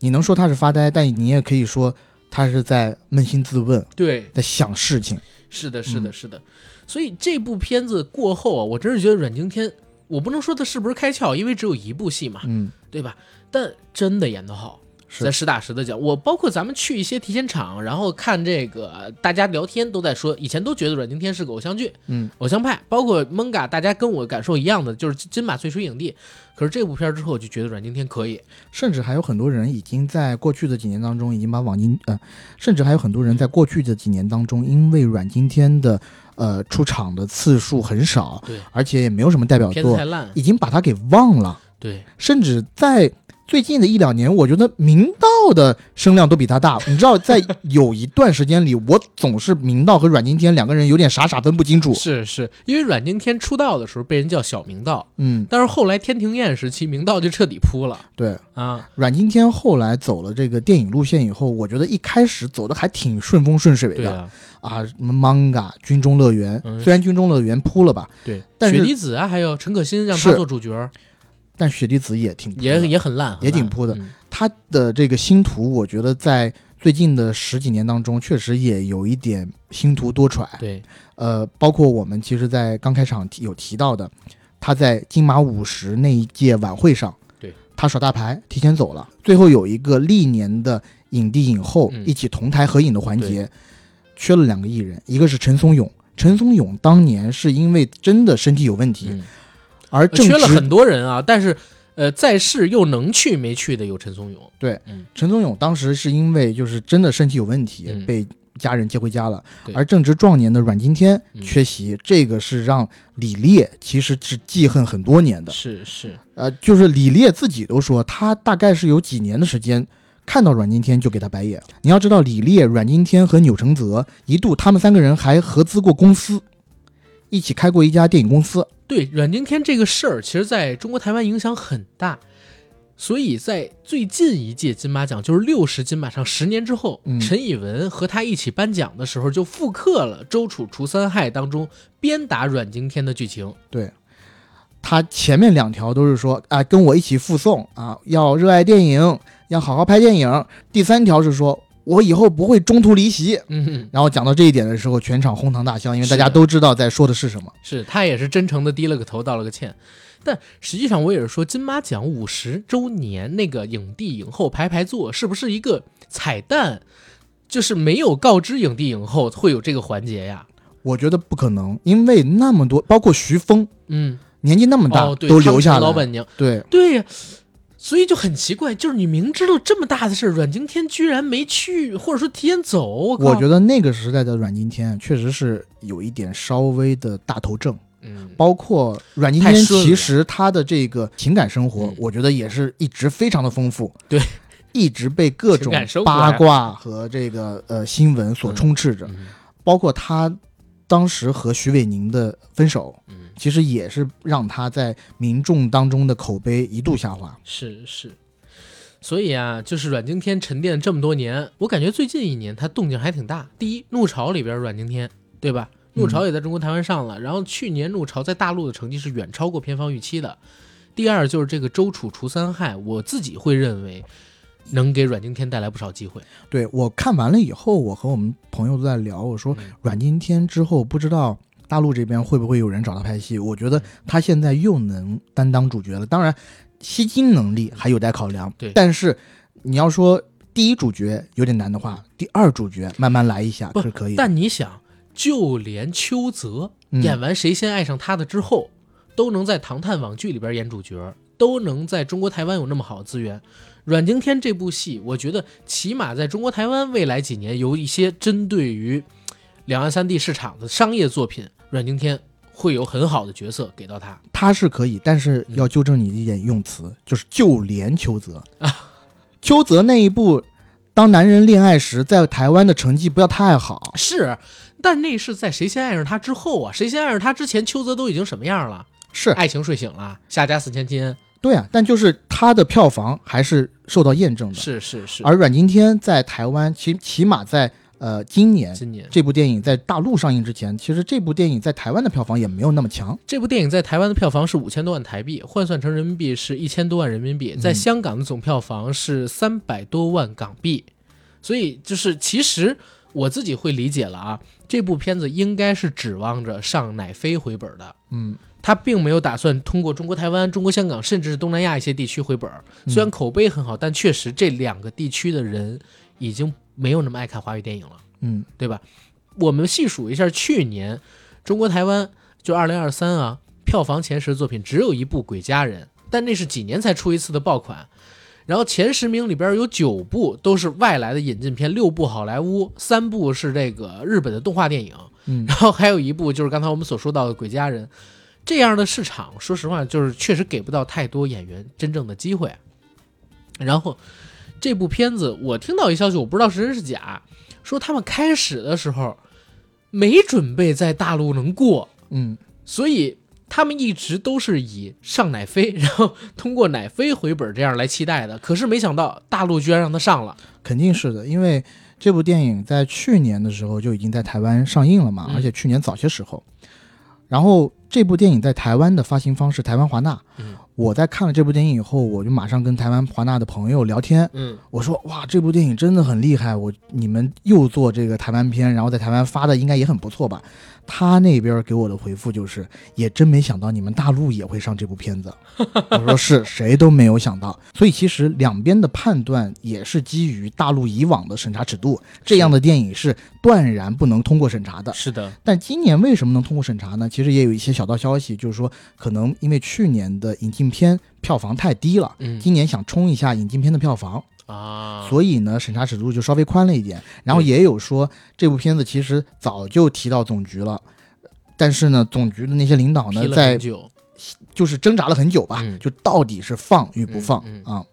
你能说他是发呆，但你也可以说。他是在扪心自问，对，在想事情。是的，是的，是的。所以这部片子过后啊，我真是觉得阮经天，我不能说他是不是开窍，因为只有一部戏嘛，嗯，对吧？但真的演得好。在实打实的讲，我包括咱们去一些提前场，然后看这个大家聊天都在说，以前都觉得阮经天是个偶像剧，嗯，偶像派，包括蒙嘎，大家跟我感受一样的，就是金马最水影帝。可是这部片之后，我就觉得阮经天可以，甚至还有很多人已经在过去的几年当中，已经把网金，呃，甚至还有很多人在过去的几年当中，因为阮经天的呃出场的次数很少，对，而且也没有什么代表作，已经把他给忘了，对，甚至在。最近的一两年，我觉得明道的声量都比他大。你知道，在有一段时间里，我总是明道和阮经天两个人有点傻傻分不清楚。是是，因为阮经天出道的时候被人叫小明道，嗯，但是后来天庭宴时期，明道就彻底扑了。对啊，阮经天后来走了这个电影路线以后，我觉得一开始走的还挺顺风顺水的啊，什么 manga 军中乐园，虽然军中乐园扑了吧，对，但是雪滴子啊，还有陈可辛让他做主角。但雪滴子也挺也也很烂，也挺扑的。他的这个星途，我觉得在最近的十几年当中，确实也有一点星途多舛。对，呃，包括我们其实，在刚开场有提到的，他在金马五十那一届晚会上，对他耍大牌提前走了，最后有一个历年的影帝影后一起同台合影的环节，缺了两个艺人，一个是陈松勇。陈松勇当年是因为真的身体有问题。而缺了很多人啊，但是，呃，在世又能去没去的有陈松勇。对，陈松勇当时是因为就是真的身体有问题，被家人接回家了。而正值壮年的阮经天缺席，这个是让李烈其实是记恨很多年的。是是，呃，就是李烈自己都说，他大概是有几年的时间看到阮经天就给他白眼。你要知道，李烈、阮经天和钮承泽一度他们三个人还合资过公司，一起开过一家电影公司。对阮经天这个事儿，其实在中国台湾影响很大，所以在最近一届金马奖，就是六十金马上十年之后，陈以文和他一起颁奖的时候，就复刻了《周楚除三害》当中鞭打阮经天的剧情。对，他前面两条都是说啊，跟我一起附送啊，要热爱电影，要好好拍电影。第三条是说。我以后不会中途离席。嗯，然后讲到这一点的时候，全场哄堂大笑，因为大家都知道在说的是什么。是他也是真诚的低了个头，道了个歉。但实际上，我也是说，金马奖五十周年那个影帝影后排排坐，是不是一个彩蛋？就是没有告知影帝影后会有这个环节呀？我觉得不可能，因为那么多，包括徐峰，嗯，年纪那么大都留下老板娘，对对呀。所以就很奇怪，就是你明知道这么大的事儿，阮经天居然没去，或者说提前走。我觉得那个时代的阮经天确实是有一点稍微的大头症。嗯，包括阮经天其实他的这个情感生活，我觉得也是一直非常的丰富。对，一直被各种八卦和这个呃新闻所充斥着。包括他当时和徐伟宁的分手。其实也是让他在民众当中的口碑一度下滑。是是，所以啊，就是阮经天沉淀这么多年，我感觉最近一年他动静还挺大。第一，《怒潮》里边阮经天，对吧？《怒潮》也在中国台湾上了，然后去年《怒潮》在大陆的成绩是远超过片方预期的。第二，就是这个周楚除三害，我自己会认为能给阮经天带来不少机会。对我看完了以后，我和我们朋友都在聊，我说阮经天之后不知道。大陆这边会不会有人找他拍戏？我觉得他现在又能担当主角了。当然，吸金能力还有待考量。对，但是你要说第一主角有点难的话，第二主角慢慢来一下是可以。但你想，就连邱泽演完《谁先爱上他的》之后，都能在《唐探》网剧里边演主角，都能在中国台湾有那么好的资源。阮经天这部戏，我觉得起码在中国台湾未来几年有一些针对于两岸三地市场的商业作品，阮经天会有很好的角色给到他。他是可以，但是要纠正你一点用词，就是就连邱泽啊，邱泽那一部《当男人恋爱时》在台湾的成绩不要太好。是，但那是在谁先爱上他之后啊？谁先爱上他之前，邱泽都已经什么样了？是爱情睡醒了，下家四千金。对啊，但就是他的票房还是受到验证的。是是是。而阮经天在台湾，起起码在呃今年，今年这部电影在大陆上映之前，其实这部电影在台湾的票房也没有那么强。这部电影在台湾的票房是五千多万台币，换算成人民币是一千多万人民币，在香港的总票房是三百多万港币。所以就是其实我自己会理解了啊，这部片子应该是指望着上奶飞回本的。嗯。他并没有打算通过中国台湾、中国香港，甚至是东南亚一些地区回本儿。虽然口碑很好，但确实这两个地区的人已经没有那么爱看华语电影了，嗯，对吧？我们细数一下，去年中国台湾就二零二三啊，票房前十的作品只有一部《鬼家人》，但那是几年才出一次的爆款。然后前十名里边有九部都是外来的引进片，六部好莱坞，三部是这个日本的动画电影，嗯，然后还有一部就是刚才我们所说到的《鬼家人》。这样的市场，说实话，就是确实给不到太多演员真正的机会。然后，这部片子我听到一消息，我不知道是真是假，说他们开始的时候没准备在大陆能过，嗯，所以他们一直都是以上奶飞，然后通过奶飞回本这样来期待的。可是没想到大陆居然让他上了，肯定是的，因为这部电影在去年的时候就已经在台湾上映了嘛，而且去年早些时候。然后这部电影在台湾的发行方是台湾华纳。嗯，我在看了这部电影以后，我就马上跟台湾华纳的朋友聊天。嗯，我说哇，这部电影真的很厉害，我你们又做这个台湾片，然后在台湾发的应该也很不错吧？他那边给我的回复就是，也真没想到你们大陆也会上这部片子。我说是谁都没有想到，所以其实两边的判断也是基于大陆以往的审查尺度，这样的电影是断然不能通过审查的。是的，但今年为什么能通过审查呢？其实也有一些小道消息，就是说可能因为去年的引进片票房太低了，嗯，今年想冲一下引进片的票房。啊，所以呢，审查尺度就稍微宽了一点。然后也有说，这部片子其实早就提到总局了，但是呢，总局的那些领导呢，在就是挣扎了很久吧，就到底是放与不放啊。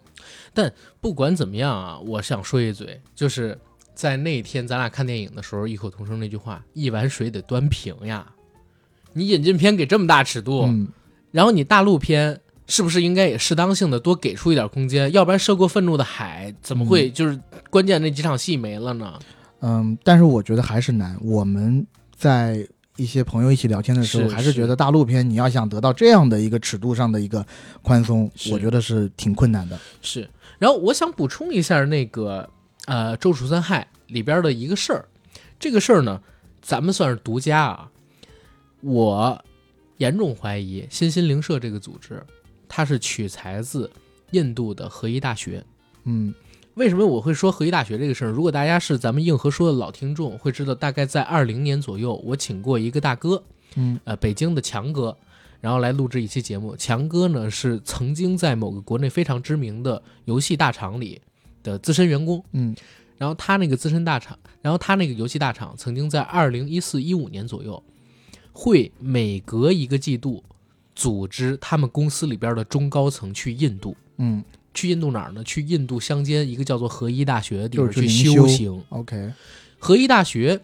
但不管怎么样啊，我想说一嘴，就是在那天咱俩看电影的时候，异口同声那句话：一碗水得端平呀。你引进片给这么大尺度，然后你大陆片。是不是应该也适当性的多给出一点空间？要不然涉过愤怒的海怎么会就是关键那几场戏没了呢？嗯，但是我觉得还是难。我们在一些朋友一起聊天的时候，还是觉得大陆片你要想得到这样的一个尺度上的一个宽松，我觉得是挺困难的。是。然后我想补充一下那个呃《周楚三害》里边的一个事儿，这个事儿呢，咱们算是独家啊。我严重怀疑新心灵社这个组织。它是取材自印度的合一大学，嗯，为什么我会说合一大学这个事儿？如果大家是咱们硬核说的老听众，会知道大概在二零年左右，我请过一个大哥，嗯，呃，北京的强哥，然后来录制一期节目。强哥呢是曾经在某个国内非常知名的游戏大厂里的资深员工，嗯，然后他那个资深大厂，然后他那个游戏大厂曾经在二零一四一五年左右，会每隔一个季度。组织他们公司里边的中高层去印度，嗯，去印度哪儿呢？去印度乡间一个叫做合一大学的地方去修行。OK，合一大学，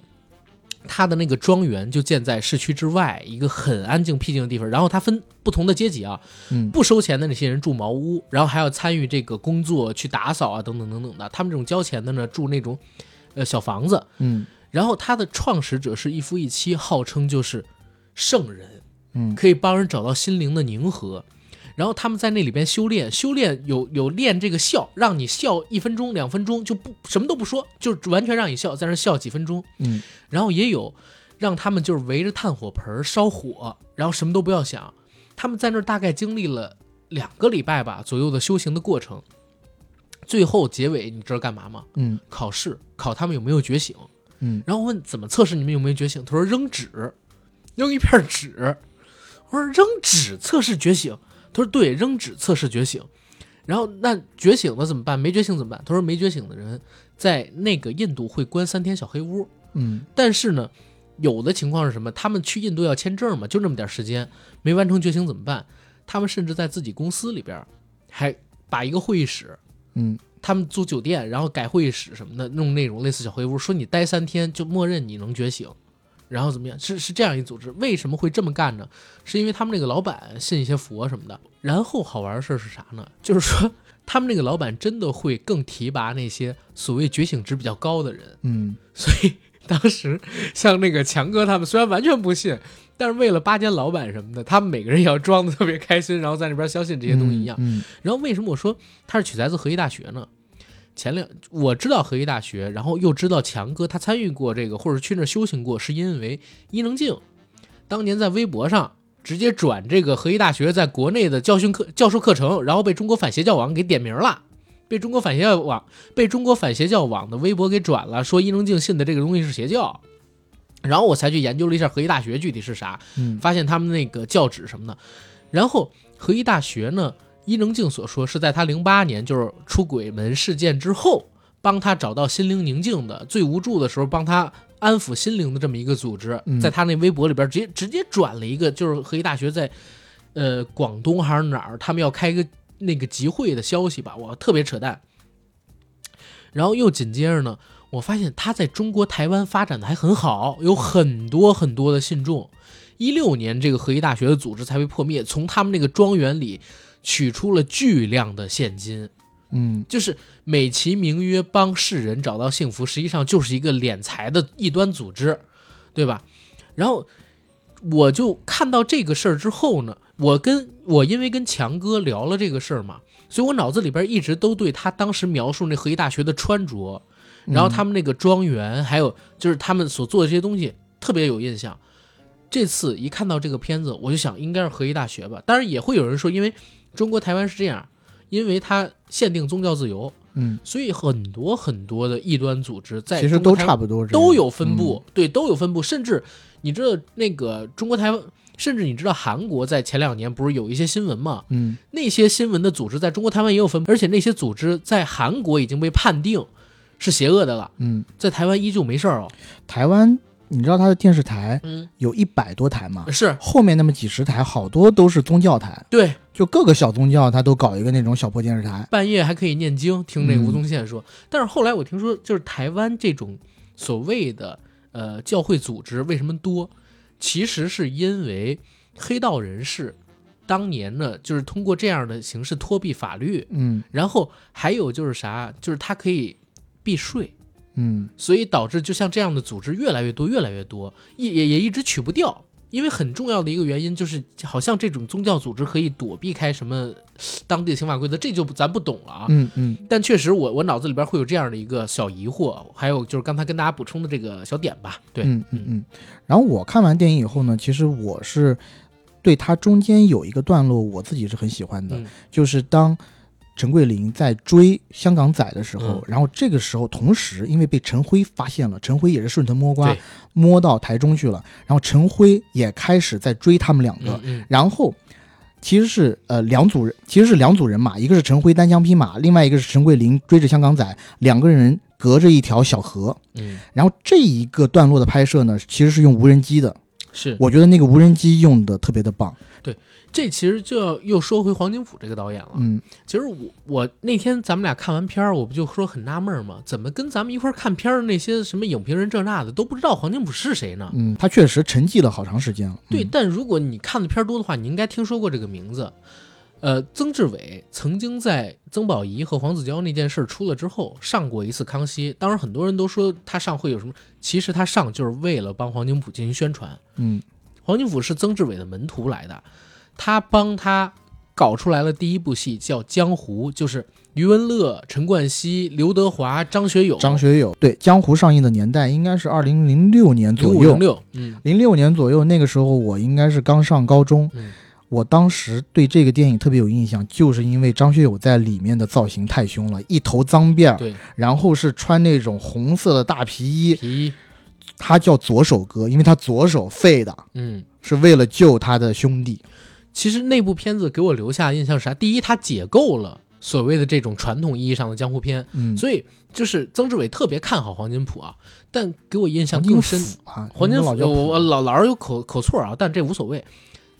它的那个庄园就建在市区之外，一个很安静僻静的地方。然后它分不同的阶级啊，嗯，不收钱的那些人住茅屋，然后还要参与这个工作去打扫啊，等等等等的。他们这种交钱的呢，住那种呃小房子，嗯。然后他的创始者是一夫一妻，号称就是圣人。嗯，可以帮人找到心灵的宁和，然后他们在那里边修炼，修炼有有练这个笑，让你笑一分钟、两分钟就不什么都不说，就完全让你笑，在那笑几分钟。嗯，然后也有让他们就是围着炭火盆烧火，然后什么都不要想。他们在那大概经历了两个礼拜吧左右的修行的过程，最后结尾你知道干嘛吗？嗯，考试考他们有没有觉醒。嗯，然后问怎么测试你们有没有觉醒？他说扔纸，扔一片纸。我说扔纸测试觉醒，他说对，扔纸测试觉醒。然后那觉醒了怎么办？没觉醒怎么办？他说没觉醒的人在那个印度会关三天小黑屋。嗯，但是呢，有的情况是什么？他们去印度要签证嘛，就那么点时间，没完成觉醒怎么办？他们甚至在自己公司里边还把一个会议室，嗯，他们租酒店，然后改会议室什么的，弄那种类似小黑屋，说你待三天就默认你能觉醒。然后怎么样？是是这样一组织，为什么会这么干呢？是因为他们那个老板信一些佛什么的。然后好玩的事是啥呢？就是说 他们那个老板真的会更提拔那些所谓觉醒值比较高的人。嗯，所以当时像那个强哥他们虽然完全不信，但是为了巴结老板什么的，他们每个人也要装的特别开心，然后在那边相信这些东西一样。嗯，然后为什么我说他是取材自河医大学呢？前两我知道河医大学，然后又知道强哥他参与过这个，或者去那修行过，是因为伊能静当年在微博上直接转这个河医大学在国内的教训课教授课程，然后被中国反邪教网给点名了，被中国反邪教网被中国反邪教网的微博给转了，说伊能静信的这个东西是邪教，然后我才去研究了一下河医大学具体是啥，发现他们那个教旨什么的，然后河医大学呢。伊能静所说是在他零八年就是出轨门事件之后，帮他找到心灵宁静的最无助的时候，帮他安抚心灵的这么一个组织，在他那微博里边直接直接转了一个，就是河医大学在，呃广东还是哪儿，他们要开一个那个集会的消息吧，我，特别扯淡。然后又紧接着呢，我发现他在中国台湾发展的还很好，有很多很多的信众。一六年这个合一大学的组织才被破灭，从他们那个庄园里。取出了巨量的现金，嗯，就是美其名曰帮世人找到幸福，实际上就是一个敛财的异端组织，对吧？然后我就看到这个事儿之后呢，我跟我因为跟强哥聊了这个事儿嘛，所以我脑子里边一直都对他当时描述那河医大学的穿着，然后他们那个庄园，还有就是他们所做的这些东西特别有印象。这次一看到这个片子，我就想应该是河医大学吧，当然也会有人说，因为。中国台湾是这样，因为它限定宗教自由，嗯，所以很多很多的异端组织在其实都差不多都有分布，对，都有分布。甚至你知道那个中国台湾，甚至你知道韩国在前两年不是有一些新闻吗？嗯，那些新闻的组织在中国台湾也有分布，而且那些组织在韩国已经被判定是邪恶的了，嗯，在台湾依旧没事儿哦。台湾。你知道他的电视台，嗯，有一百多台嘛？是后面那么几十台，好多都是宗教台。对，就各个小宗教，他都搞一个那种小破电视台，半夜还可以念经，听那吴宗宪说。但是后来我听说，就是台湾这种所谓的呃教会组织为什么多，其实是因为黑道人士当年呢，就是通过这样的形式脱避法律，嗯，然后还有就是啥，就是他可以避税。嗯，所以导致就像这样的组织越来越多，越来越多，也也也一直取不掉。因为很重要的一个原因就是，好像这种宗教组织可以躲避开什么当地的刑法规则，这就咱不懂了啊。嗯嗯。但确实，我我脑子里边会有这样的一个小疑惑，还有就是刚才跟大家补充的这个小点吧。对，嗯嗯嗯。然后我看完电影以后呢，其实我是对它中间有一个段落，我自己是很喜欢的，就是当。陈桂林在追香港仔的时候，然后这个时候同时因为被陈辉发现了，陈辉也是顺藤摸瓜摸到台中去了，然后陈辉也开始在追他们两个，然后其实是呃两组人，其实是两组人马，一个是陈辉单枪匹马，另外一个是陈桂林追着香港仔，两个人隔着一条小河，嗯，然后这一个段落的拍摄呢，其实是用无人机的，是我觉得那个无人机用的特别的棒，对。这其实就要又说回黄金甫这个导演了。嗯，其实我我那天咱们俩看完片儿，我不就说很纳闷吗？怎么跟咱们一块儿看片儿的那些什么影评人这那的都不知道黄金甫是谁呢？嗯，他确实沉寂了好长时间了。对，但如果你看的片儿多的话，你应该听说过这个名字。呃，曾志伟曾经在曾宝仪和黄子佼那件事出了之后上过一次康熙，当然很多人都说他上会有什么，其实他上就是为了帮黄金甫进行宣传。嗯，黄金甫是曾志伟的门徒来的。他帮他搞出来了第一部戏，叫《江湖》，就是余文乐、陈冠希、刘德华、张学友。张学友对《江湖》上映的年代应该是二零零六年左右。零六，嗯，零六年左右，那个时候我应该是刚上高中。嗯，我当时对这个电影特别有印象，就是因为张学友在里面的造型太凶了，一头脏辫儿，对，然后是穿那种红色的大皮衣。皮衣。他叫左手哥，因为他左手废的，嗯，是为了救他的兄弟。其实那部片子给我留下印象是啥？第一，他解构了所谓的这种传统意义上的江湖片，嗯，所以就是曾志伟特别看好黄金普啊。但给我印象更深啊，黄金老我老老是有口口错啊，但这无所谓。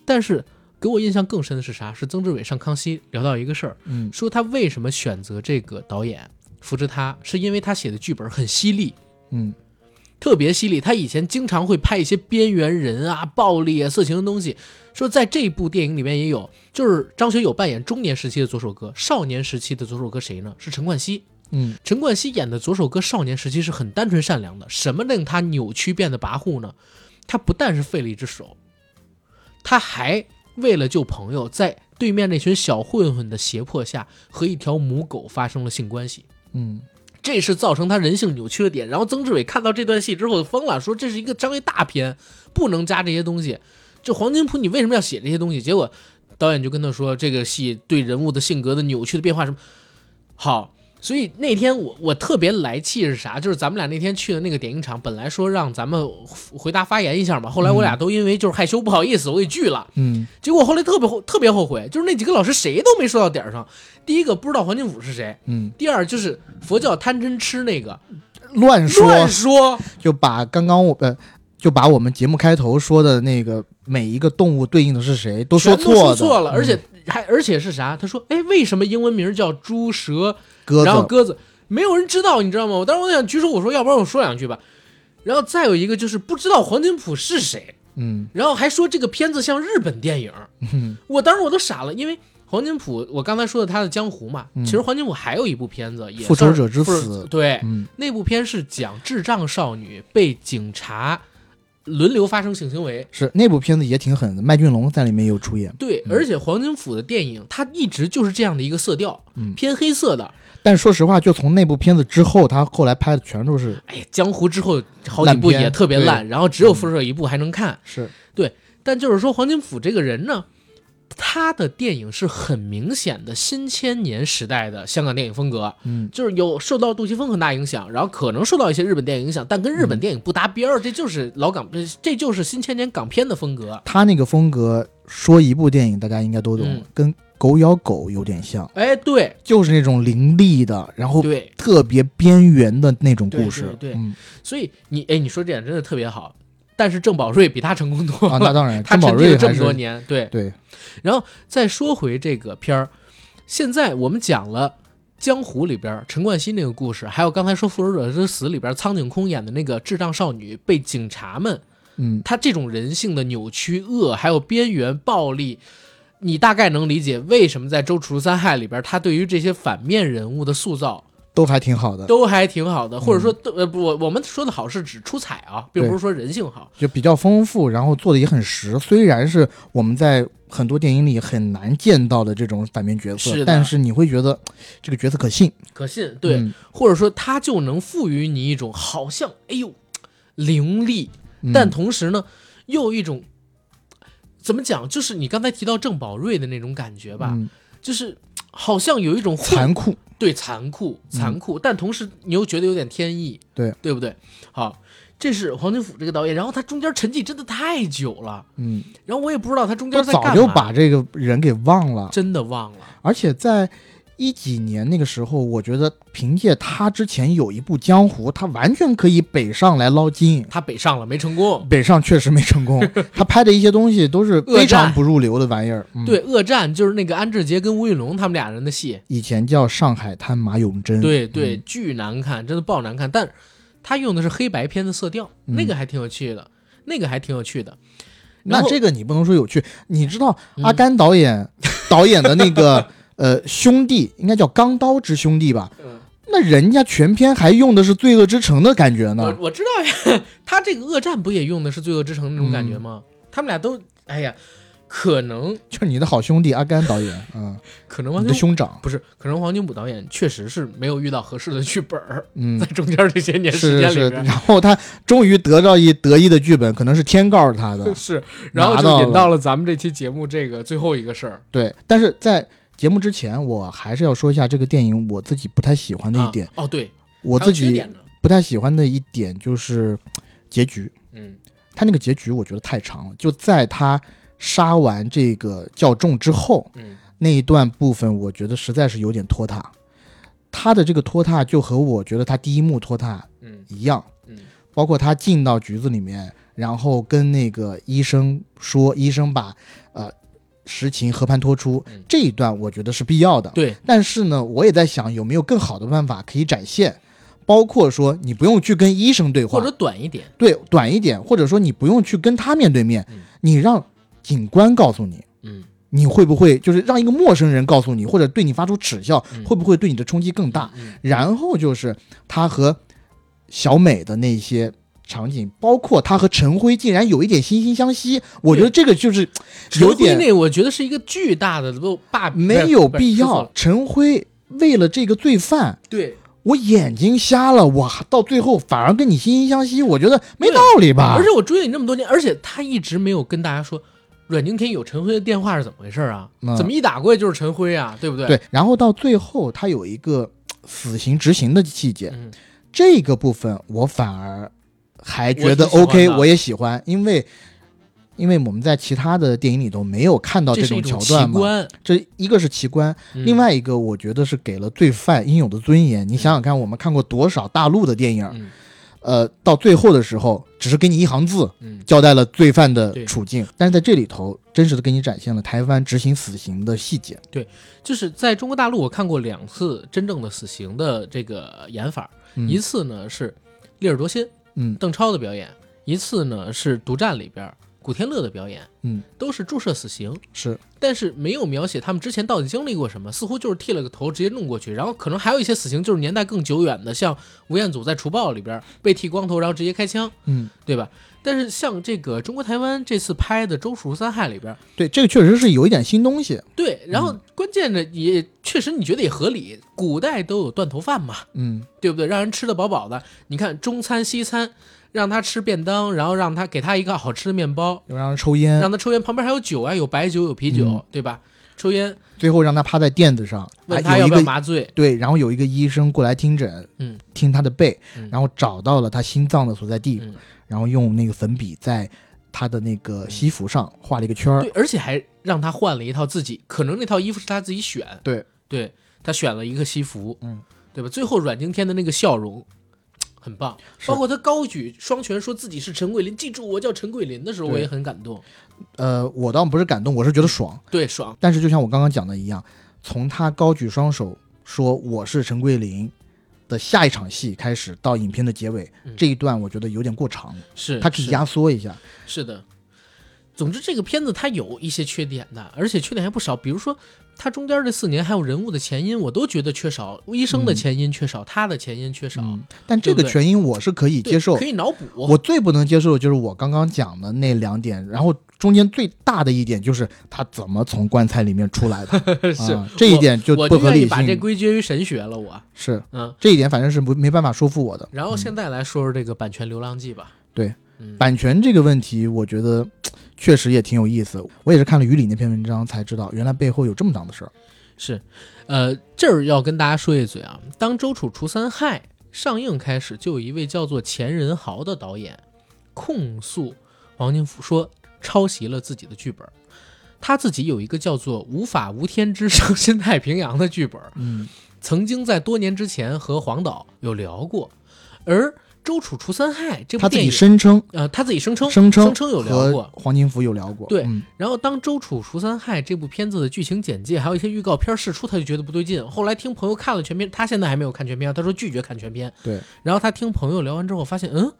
但是给我印象更深的是啥？是曾志伟上康熙聊到一个事儿，嗯，说他为什么选择这个导演扶持他，是因为他写的剧本很犀利，嗯。特别犀利，他以前经常会拍一些边缘人啊、暴力啊、色情的东西。说在这部电影里面也有，就是张学友扮演中年时期的左手哥，少年时期的左手哥谁呢？是陈冠希。嗯，陈冠希演的左手哥少年时期是很单纯善良的。什么令他扭曲变得跋扈呢？他不但是废了一只手，他还为了救朋友，在对面那群小混混的胁迫下，和一条母狗发生了性关系。嗯。这是造成他人性扭曲的点。然后曾志伟看到这段戏之后就疯了，说这是一个商业大片，不能加这些东西。这黄金普你为什么要写这些东西？结果导演就跟他说，这个戏对人物的性格的扭曲的变化什么好。所以那天我我特别来气是啥？就是咱们俩那天去的那个点映场，本来说让咱们回答发言一下嘛，后来我俩都因为就是害羞不好意思，我给拒了。嗯，结果后来特别后特别后悔，就是那几个老师谁都没说到点上。第一个不知道黄金甫是谁，嗯，第二就是佛教贪嗔痴那个乱说乱说，就把刚刚我呃就把我们节目开头说的那个每一个动物对应的是谁都说错错了，而且还而且是啥？他说，哎，为什么英文名叫猪蛇？然后鸽子没有人知道，你知道吗？我当时我想举手，我说要不然我说两句吧。然后再有一个就是不知道黄金普是谁，嗯，然后还说这个片子像日本电影，嗯，我当时我都傻了，因为黄金普我刚才说的他的江湖嘛，其实黄金普还有一部片子也复仇者之死，对，嗯，那部片是讲智障少女被警察轮流发生性行为，是那部片子也挺狠的，麦浚龙在里面有出演，对，而且黄金甫的电影他一直就是这样的一个色调，嗯，偏黑色的。但说实话，就从那部片子之后，他后来拍的全都是，哎呀，江湖之后好几部也特别烂，然后只有《复仇者》一部还能看。是对，但就是说黄金甫这个人呢，他的电影是很明显的新千年时代的香港电影风格，嗯，就是有受到杜琪峰很大影响，然后可能受到一些日本电影影响，但跟日本电影不搭边儿，这就是老港，这就是新千年港片的风格。他那个风格，说一部电影大家应该都懂，跟。狗咬狗有点像，哎，对，就是那种凌厉的，然后对。特别边缘的那种故事，对，所以你哎，你说这点真的特别好，但是郑宝瑞比他成功多了，那当然，他郑宝瑞这么多年，对。对。然后再说回这个片儿，现在我们讲了江湖里边陈冠希那个故事，还有刚才说《复仇者之死》里边苍井空演的那个智障少女被警察们，嗯，他这种人性的扭曲、恶，还有边缘暴力。你大概能理解为什么在《周楚除三害》里边，他对于这些反面人物的塑造都还挺好的，都还挺好的，或者说，呃，不，我我们说的好是指出彩啊，并不是说人性好，就比较丰富，然后做的也很实。虽然是我们在很多电影里很难见到的这种反面角色，但是你会觉得这个角色可信，可信，对，或者说他就能赋予你一种好像，哎呦，凌厉，但同时呢，又有一种。怎么讲？就是你刚才提到郑宝瑞的那种感觉吧，就是好像有一种残酷，对，残酷，残酷，但同时你又觉得有点天意，对，对不对？好，这是黄金甫这个导演，然后他中间沉寂真的太久了，嗯，然后我也不知道他中间在干嘛，早就把这个人给忘了，真的忘了，而且在。一几年那个时候，我觉得凭借他之前有一部《江湖》，他完全可以北上来捞金。他北上了，没成功。北上确实没成功。他拍的一些东西都是非常不入流的玩意儿。对，《恶战》就是那个安志杰跟吴宇龙他们俩人的戏，以前叫《上海滩》，马永贞。对对，巨难看，真的爆难看。但他用的是黑白片的色调，那个还挺有趣的，那个还挺有趣的。那这个你不能说有趣，你知道阿甘导演导演的那个。呃，兄弟应该叫钢刀之兄弟吧？嗯，那人家全篇还用的是罪恶之城的感觉呢。我我知道呀，他这个恶战不也用的是罪恶之城那种感觉吗？他们俩都，哎呀，可能就是你的好兄弟阿甘导演 嗯，可能你的兄长不是，可能黄金武导演确实是没有遇到合适的剧本儿。嗯，在中间这些年时间里边，然后他终于得到一得意的剧本，可能是天告诉他的，是，然后就引到了咱们这期节目这个最后一个事儿。对，但是在。节目之前，我还是要说一下这个电影我自己不太喜欢的一点。哦，对，我自己不太喜欢的一点就是结局。嗯，他那个结局我觉得太长了，就在他杀完这个教众之后，嗯，那一段部分我觉得实在是有点拖沓。他的这个拖沓就和我觉得他第一幕拖沓嗯一样，嗯包括他进到局子里面，然后跟那个医生说，医生把呃实情和盘托出嗯。这一段，我觉得是必要的。对，但是呢，我也在想有没有更好的办法可以展现，包括说你不用去跟医生对话，或者短一点，对短一点，或者说你不用去跟他面对面，嗯。你让警官告诉你。嗯。你会不会就是让一个陌生人告诉你，或者对你发出耻笑，嗯。会不会对你的冲击更大？嗯然后就是他和小美的那些场景，包括他和陈辉竟然有一点惺惺相惜，我觉得这个就是有点那我觉得是一个巨大的都霸，没有必要。陈辉为了这个罪犯，对，我眼睛瞎了，我到最后反而跟你惺惺相惜，我觉得没道理吧？而且我追了你那么多年，而且他一直没有跟大家说阮经天有陈辉的电话是怎么回事啊？嗯怎么一打过去就是陈辉啊？对不对？对，然后到最后他有一个死刑执行的细节，嗯，这个部分我反而还觉得 OK，的。我也喜欢，因为因为我们在其他的电影里头没有看到这种桥段嘛。观。这一个是奇观，嗯。另外一个我觉得是给了罪犯应有的尊严。你想想看，我们看过多少大陆的电影，嗯。呃，到最后的时候只是给你一行字嗯，交代了罪犯的处境，但是在这里头真实的给你展现了台湾执行死刑的细节。对就是在中国大陆，我看过两次真正的死刑的这个演法，嗯。一次呢是利尔多辛、嗯。邓超的表演，一次呢是《独战》里边古天乐的表演，嗯，都是注射死刑，是。但是没有描写他们之前到底经历过什么，似乎就是剃了个头直接弄过去，然后可能还有一些死刑就是年代更久远的，像吴彦祖在《除暴》里边被剃光头然后直接开枪，嗯，对吧？但是像这个中国台湾这次拍的《周楚三害》里边，对，这个确实是有一点新东西。对，然后关键的也确实你觉得也合理，古代都有断头饭嘛，嗯，对不对？让人吃得饱饱的，你看中餐西餐，让他吃便当，然后让他给他一个好吃的面包，又让他抽烟，让他抽烟，旁边还有酒啊，有白酒有啤酒，嗯。对吧？抽烟，最后让他趴在垫子上，问他要不要麻醉，对，然后有一个医生过来听诊，嗯，听他的背，嗯。然后找到了他心脏的所在地，嗯然后用那个粉笔在他的那个西服上画了一个圈儿。对，，而且还让他换了一套自己，可能那套衣服是他自己选，对，对他选了一个西服，嗯，对吧？最后阮经天的那个笑容很棒，包括他高举双拳说自己是陈桂林，记住我叫陈桂林的时候，我也很感动，呃，我倒不是感动，我是觉得爽。对，爽，但是就像我刚刚讲的一样，从他高举双手说我是陈桂林的下一场戏开始，到影片的结尾、嗯这一段，我觉得有点过长，是是他可以压缩一下。是的，总之这个片子它有一些缺点的，而且缺点还不少。比如说，它中间这四年还有人物的前因，我都觉得缺少。医生的前因缺少，他的前因缺少，嗯，但这个全因我是可以接受可。以脑补。我最不能接受的就是我刚刚讲的那两点，然后中间最大的一点就是他怎么从棺材里面出来的，是、啊、这一点就我不合理把这。归结于神学了。我，是嗯。这一点，反正是不没办法说服我的。然后现在来说说这个版权《流浪记》吧。对，嗯，版权这个问题，我觉得确实也挺有意思。我也是看了于理那篇文章才知道，原来背后有这么档子事儿。是，呃，这儿要跟大家说一嘴啊，当《周楚除三害》上映开始，就有一位叫做钱仁豪的导演控诉黄金甫说抄袭了自己的剧本。他自己有一个叫做《无法无天之伤心太平洋》的剧本，嗯，曾经在多年之前和黄导有聊过，而《周楚除三害》这部电影他自己声称呃，他自己声称声称声称有聊过，黄金福有聊过。对嗯然后当《周楚除三害》这部片子的剧情简介还有一些预告片释出，他就觉得不对劲。后来听朋友看了全片，他现在还没有看全片，他说拒绝看全片。对，然后他听朋友聊完之后，发现嗯，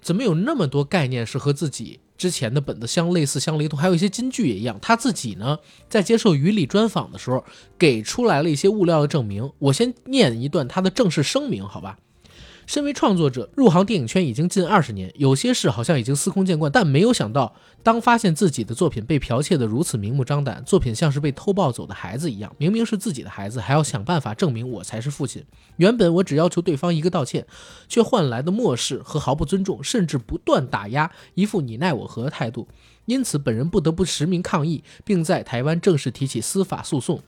怎么有那么多概念是和自己之前的本子相类似、相雷同，还有一些金句也一样。他自己呢，在接受于理专访的时候，给出来了一些物料的证明。我先念一段他的正式声明，好吧？身为创作者，入行电影圈已经近二十年，有些事好像已经司空见惯，但没有想到，当发现自己的作品被剽窃得如此明目张胆，作品像是被偷抱走的孩子一样，明明是自己的孩子，还要想办法证明我才是父亲。原本我只要求对方一个道歉，却换来的漠视和毫不尊重，甚至不断打压，一副你奈我何的态度。因此，本人不得不实名抗议，并在台湾正式提起司法诉讼。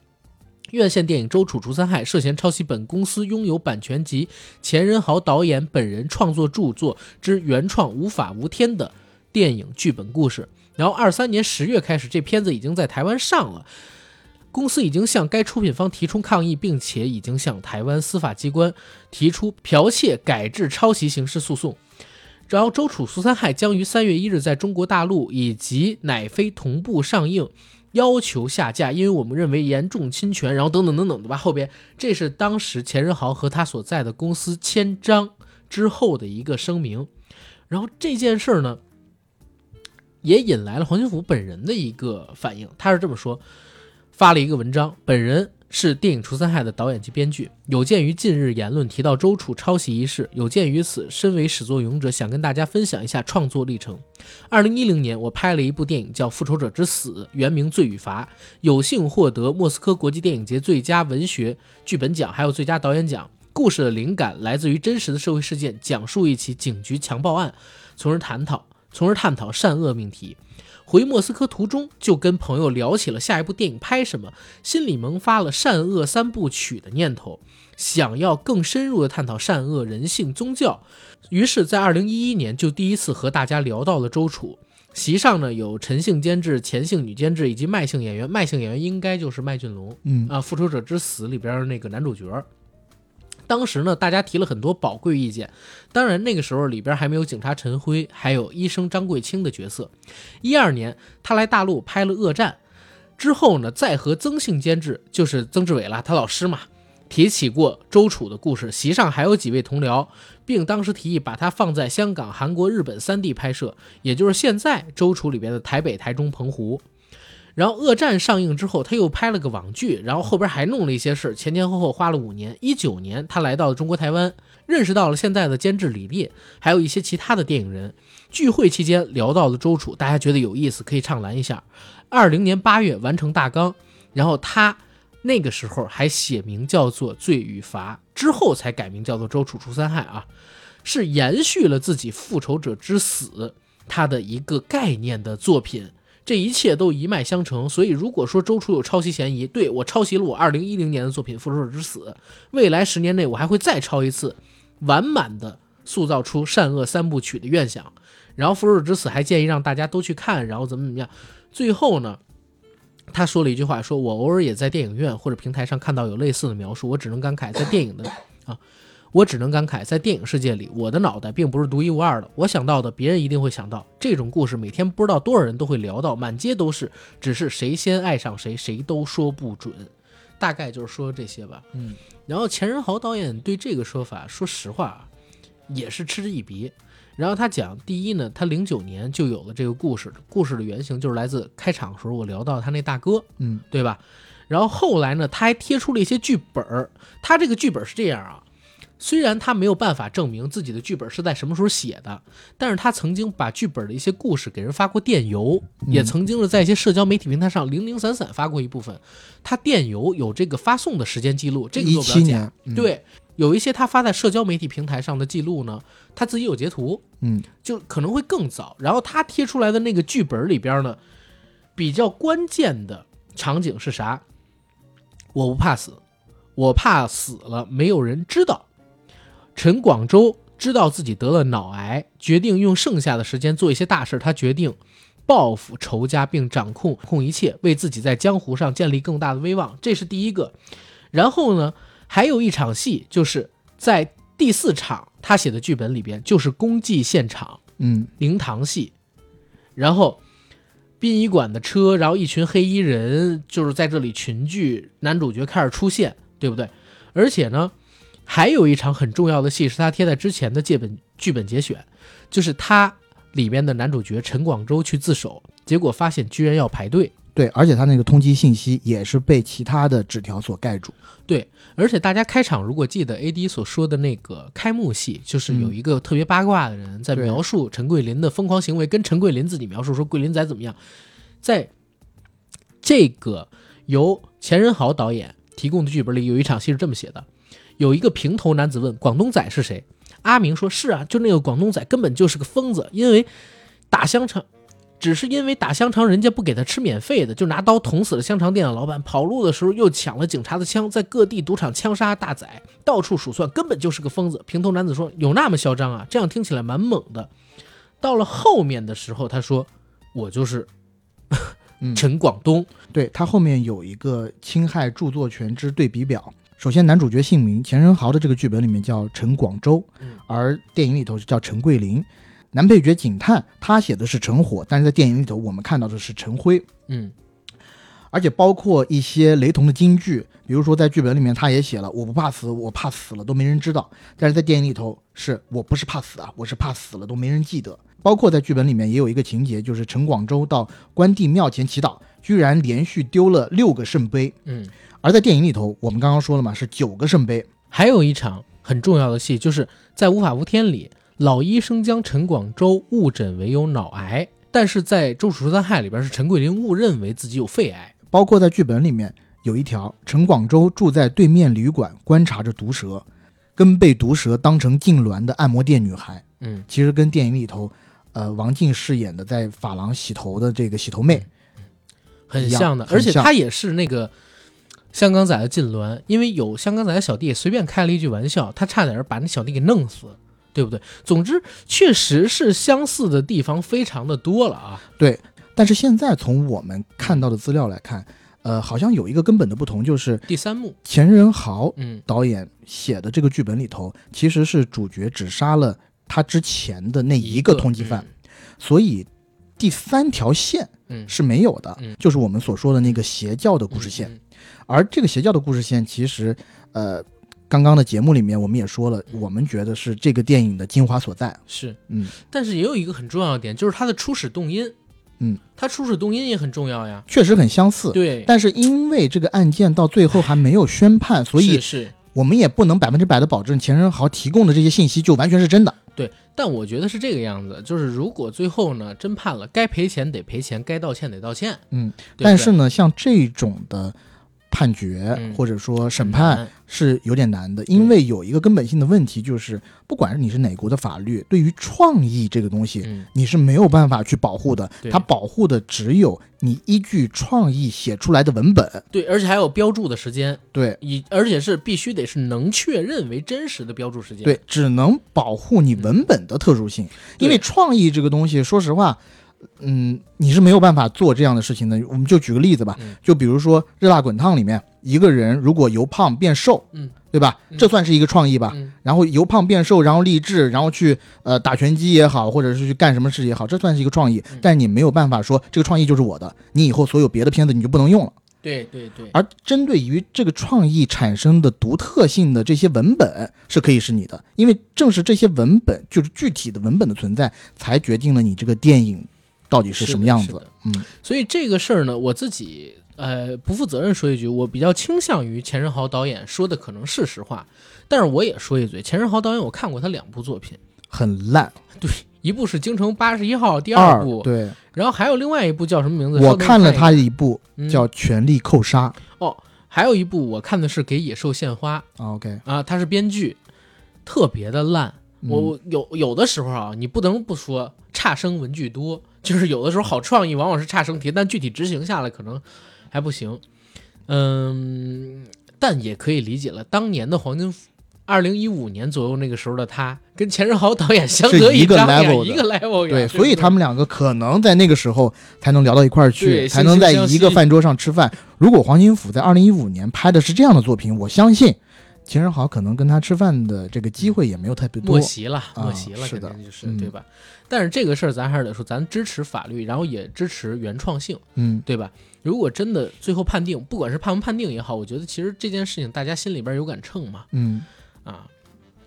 院线电影《周楚除三害》涉嫌抄袭本公司拥有版权及钱仁豪导演本人创作著作之原创无法无天的电影剧本故事，然后二三年十月开始，这片子已经在台湾上了，公司已经向该出品方提出抗议，并且已经向台湾司法机关提出剽窃、改制、抄袭刑事诉讼。然后《周楚除三害》将于三月一日在中国大陆以及乃飞同步上映，要求下架，因为我们认为严重侵权，然后等等等等的吧。后边这是当时钱仁豪和他所在的公司签章之后的一个声明。然后这件事儿呢，也引来了黄金甫本人的一个反应，他是这么说，发了一个文章，本人。是电影《除三害》的导演及编剧。有鉴于近日言论提到周处抄袭一事，有鉴于此，身为始作俑者，想跟大家分享一下创作历程。二零一零年，我拍了一部电影叫《复仇者之死》，原名《罪与罚》，有幸获得莫斯科国际电影节最佳文学剧本奖，还有最佳导演奖。故事的灵感来自于真实的社会事件，讲述一起警局强暴案，从而探讨，从而探讨善恶命题。回莫斯科途中，就跟朋友聊起了下一部电影拍什么，心里萌发了善恶三部曲的念头，想要更深入的探讨善恶、人性、宗教。于是，在二零一一年就第一次和大家聊到了周楚。席上呢有陈姓监制、钱姓女监制以及麦姓演员，麦姓演员应该就是麦浚龙，嗯啊，《复仇者之死》里边那个男主角。当时呢，大家提了很多宝贵意见。当然，那个时候里边还没有警察陈辉，还有医生张贵清的角色。一二年，他来大陆拍了《恶战》，之后呢，再和曾姓监制，就是曾志伟了，他老师嘛，提起过周楚的故事。席上还有几位同僚，并当时提议把他放在香港、韩国、日本三地拍摄，也就是现在周楚里边的台北、台中、澎湖。然后《恶战》上映之后，他又拍了个网剧，然后后边还弄了一些事前前后后花了五年。一九年，他来到了中国台湾，认识到了现在的监制李烈，还有一些其他的电影人。聚会期间聊到了周楚，大家觉得有意思，可以畅谈一下。二零年八月完成大纲，然后他那个时候还写名叫做《罪与罚》，之后才改名叫做《周楚除三害》啊，是延续了自己《复仇者之死》他的一个概念的作品。这一切都一脉相承，所以如果说周初有抄袭嫌疑，对我抄袭了我二零一零年的作品《复仇者之死》，未来十年内我还会再抄一次，完满的塑造出善恶三部曲的愿想。然后《复仇者之死》还建议让大家都去看，然后怎么怎么样。最后呢，他说了一句话，说我偶尔也在电影院或者平台上看到有类似的描述，我只能感慨，在电影的啊。我只能感慨，在电影世界里，我的脑袋并不是独一无二的。我想到的，别人一定会想到。这种故事每天不知道多少人都会聊到，满街都是。只是谁先爱上谁，谁都说不准。大概就是说这些吧。嗯。然后钱仁豪导演对这个说法，说实话，也是嗤之以鼻。然后他讲，第一呢，他零九年就有了这个故事，故事的原型就是来自开场时候我聊到他那大哥，嗯，对吧？然后后来呢，他还贴出了一些剧本儿。他这个剧本是这样啊。虽然他没有办法证明自己的剧本是在什么时候写的，但是他曾经把剧本的一些故事给人发过电邮，也曾经是在一些社交媒体平台上零零散散发过一部分。他电邮有这个发送的时间记录，这个做不了假。对，有一些他发在社交媒体平台上的记录呢，他自己有截图，嗯，就可能会更早。然后他贴出来的那个剧本里边呢，比较关键的场景是啥？我不怕死，我怕死了没有人知道。陈广州知道自己得了脑癌，决定用剩下的时间做一些大事。他决定报复仇家，并掌控控一切，为自己在江湖上建立更大的威望。这是第一个。然后呢，还有一场戏，就是在第四场他写的剧本里边，就是公祭现场，嗯，灵堂戏。然后殡仪馆的车，然后一群黑衣人就是在这里群聚，男主角开始出现，对不对？而且呢。还有一场很重要的戏是他贴在之前的剧本剧本节选，就是他里面的男主角陈广州去自首，结果发现居然要排队。对，而且他那个通缉信息也是被其他的纸条所盖住。对，而且大家开场如果记得 A D 所说的那个开幕戏，就是有一个特别八卦的人在描述陈桂林的疯狂行为，跟陈桂林自己描述说桂林仔怎么样，在这个由钱仁豪导演提供的剧本里，有一场戏是这么写的。有一个平头男子问广东仔是谁，阿明说是啊，就那个广东仔根本就是个疯子，因为打香肠，只是因为打香肠人家不给他吃免费的，就拿刀捅死了香肠店的老板，跑路的时候又抢了警察的枪，在各地赌场枪杀大仔，到处数算，根本就是个疯子。平头男子说有那么嚣张啊？这样听起来蛮猛的。到了后面的时候，他说我就是陈广东。对他后面有一个侵害著作权之对比表。首先，男主角姓名钱仁豪的这个剧本里面叫陈广州，而电影里头叫陈桂林。男配角警探他写的是陈火，但是在电影里头我们看到的是陈辉。嗯，而且包括一些雷同的金句，比如说在剧本里面他也写了“我不怕死，我怕死了都没人知道”，但是在电影里头是我不是怕死啊，我是怕死了都没人记得。包括在剧本里面也有一个情节，就是陈广州到关帝庙前祈祷，居然连续丢了六个圣杯。嗯，而在电影里头，我们刚刚说了嘛，是九个圣杯。还有一场很重要的戏，就是在《无法无天》里，老医生将陈广州误诊为有脑癌，但是在《周楚除三害》里边是陈桂林误认为自己有肺癌。包括在剧本里面有一条，陈广州住在对面旅馆，观察着毒蛇，跟被毒蛇当成痉挛的按摩店女孩。嗯，其实跟电影里头。呃，王静饰演的在发廊洗头的这个洗头妹，很像的，而且她也是那个香港仔的痉挛，因为有香港仔的小弟随便开了一句玩笑，他差点把那小弟给弄死，对不对？总之，确实是相似的地方非常的多了啊。对，但是现在从我们看到的资料来看，呃，好像有一个根本的不同，就是第三幕钱仁豪嗯导演写的这个剧本里头，其实是主角只杀了。他之前的那一个通缉犯，所以第三条线是没有的，就是我们所说的那个邪教的故事线。而这个邪教的故事线，其实，呃，刚刚的节目里面我们也说了，我们觉得是这个电影的精华所在。是，嗯，但是也有一个很重要的点，就是它的初始动因，嗯，它初始动因也很重要呀，确实很相似。对，但是因为这个案件到最后还没有宣判，所以是。我们也不能百分之百的保证钱仁豪提供的这些信息就完全是真的。对，但我觉得是这个样子，就是如果最后呢真判了，该赔钱得赔钱，该道歉得道歉。嗯，但是呢，像这种的。判决或者说审判是有点难的，因为有一个根本性的问题，就是不管是你是哪国的法律，对于创意这个东西，你是没有办法去保护的。它保护的只有你依据创意写出来的文本。对，而且还有标注的时间。对，以而且是必须得是能确认为真实的标注时间。对，只能保护你文本的特殊性，因为创意这个东西，说实话。嗯，你是没有办法做这样的事情的。我们就举个例子吧，就比如说《热辣滚烫》里面，一个人如果由胖变瘦，嗯，对吧？这算是一个创意吧。然后由胖变瘦，然后励志，然后去呃打拳击也好，或者是去干什么事也好，这算是一个创意。但你没有办法说这个创意就是我的，你以后所有别的片子你就不能用了。对对对。而针对于这个创意产生的独特性的这些文本是可以是你的，因为正是这些文本，就是具体的文本的存在，才决定了你这个电影。到底是什么样子？嗯，所以这个事儿呢，我自己呃不负责任说一句，我比较倾向于钱仁豪导演说的可能是实话，但是我也说一嘴，钱仁豪导演我看过他两部作品，很烂。对，一部是《京城八十一号》，第二部对，然后还有另外一部叫什么名字？我看了他一部叫《权力扣杀》。哦，还有一部我看的是《给野兽献花》。OK 啊，他是编剧，特别的烂。我有有的时候啊，你不能不说差生文具多。就是有的时候好创意往往是差生题，但具体执行下来可能还不行。嗯，但也可以理解了。当年的黄金，二零一五年左右那个时候的他，跟钱仁豪导演相得益彰呀，一个 level 对，所以他们两个可能在那个时候才能聊到一块儿去，才能在一个饭桌上吃饭。如果黄金甫在二零一五年拍的是这样的作品，我相信。钱仁豪可能跟他吃饭的这个机会也没有特别多，莫席了，莫席了，肯定就是对吧？但是这个事儿咱还是得说，咱支持法律，然后也支持原创性，嗯，对吧？如果真的最后判定，不管是判不判定也好，我觉得其实这件事情大家心里边有杆秤嘛，嗯，啊，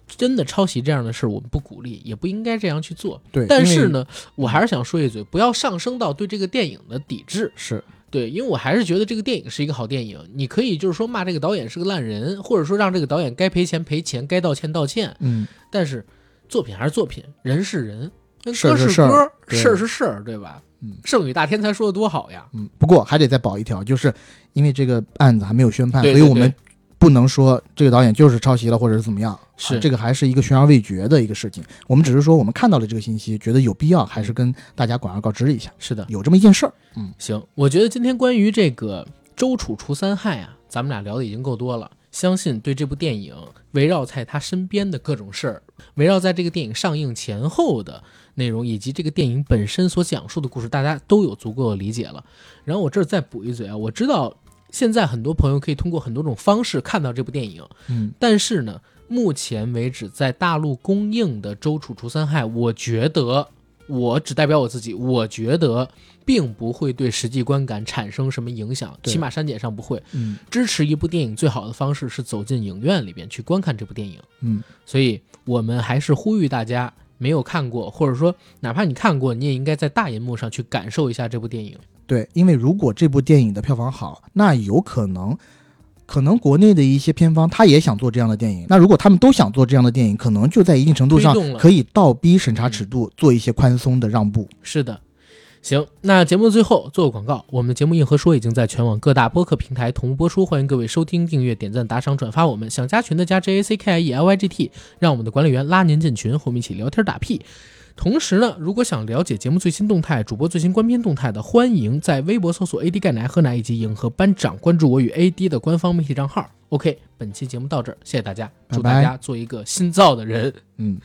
真的抄袭这样的事儿我们不鼓励，也不应该这样去做。对，但是呢，我还是想说一嘴，不要上升到对这个电影的抵制。是。对，因为我还是觉得这个电影是一个好电影。你可以就是说骂这个导演是个烂人，或者说让这个导演该赔钱赔钱，该道歉道歉。嗯，但是作品还是作品，人是人，歌是歌，事儿是事儿，对吧？嗯，圣女大天才说的多好呀。嗯，不过还得再保一条，就是因为这个案子还没有宣判，所以我们。不能说这个导演就是抄袭了，或者是怎么样，是这个还是一个悬而未决的一个事情。我们只是说我们看到了这个信息，觉得有必要，还是跟大家广而告之一下。是的，有这么一件事儿。嗯，行，我觉得今天关于这个周楚除三害啊，咱们俩聊的已经够多了。相信对这部电影围绕在他身边的各种事儿，围绕在这个电影上映前后的内容以及这个电影本身所讲述的故事，大家都有足够的理解了。然后我这儿再补一嘴啊，我知道现在很多朋友可以通过很多种方式看到这部电影，嗯，但是呢，目前为止在大陆公映的《周楚除三害》，我觉得我只代表我自己，我觉得并不会对实际观感产生什么影响，起码删减上不会。嗯，支持一部电影最好的方式是走进影院里边去观看这部电影。嗯，所以我们还是呼吁大家。没有看过，或者说哪怕你看过，你也应该在大银幕上去感受一下这部电影。对，因为如果这部电影的票房好，那有可能，可能国内的一些片方他也想做这样的电影。那如果他们都想做这样的电影，可能就在一定程度上可以倒逼审查尺度，做一些宽松的让步。是的。行，那节目的最后做个广告，我们的节目《硬核说》已经在全网各大播客平台同步播出，欢迎各位收听、订阅、点赞、打赏、转发。我们想加群的加 J A C K I E L Y G T，让我们的管理员拉您进群，和我们一起聊天打屁。同时呢，如果想了解节目最新动态、主播最新官片动态的，欢迎在微博搜索 A D 钙奶喝奶以及影和班长，关注我与 A D 的官方媒体账号。OK，本期节目到这儿，谢谢大家，祝大家做一个新造的人。嗯。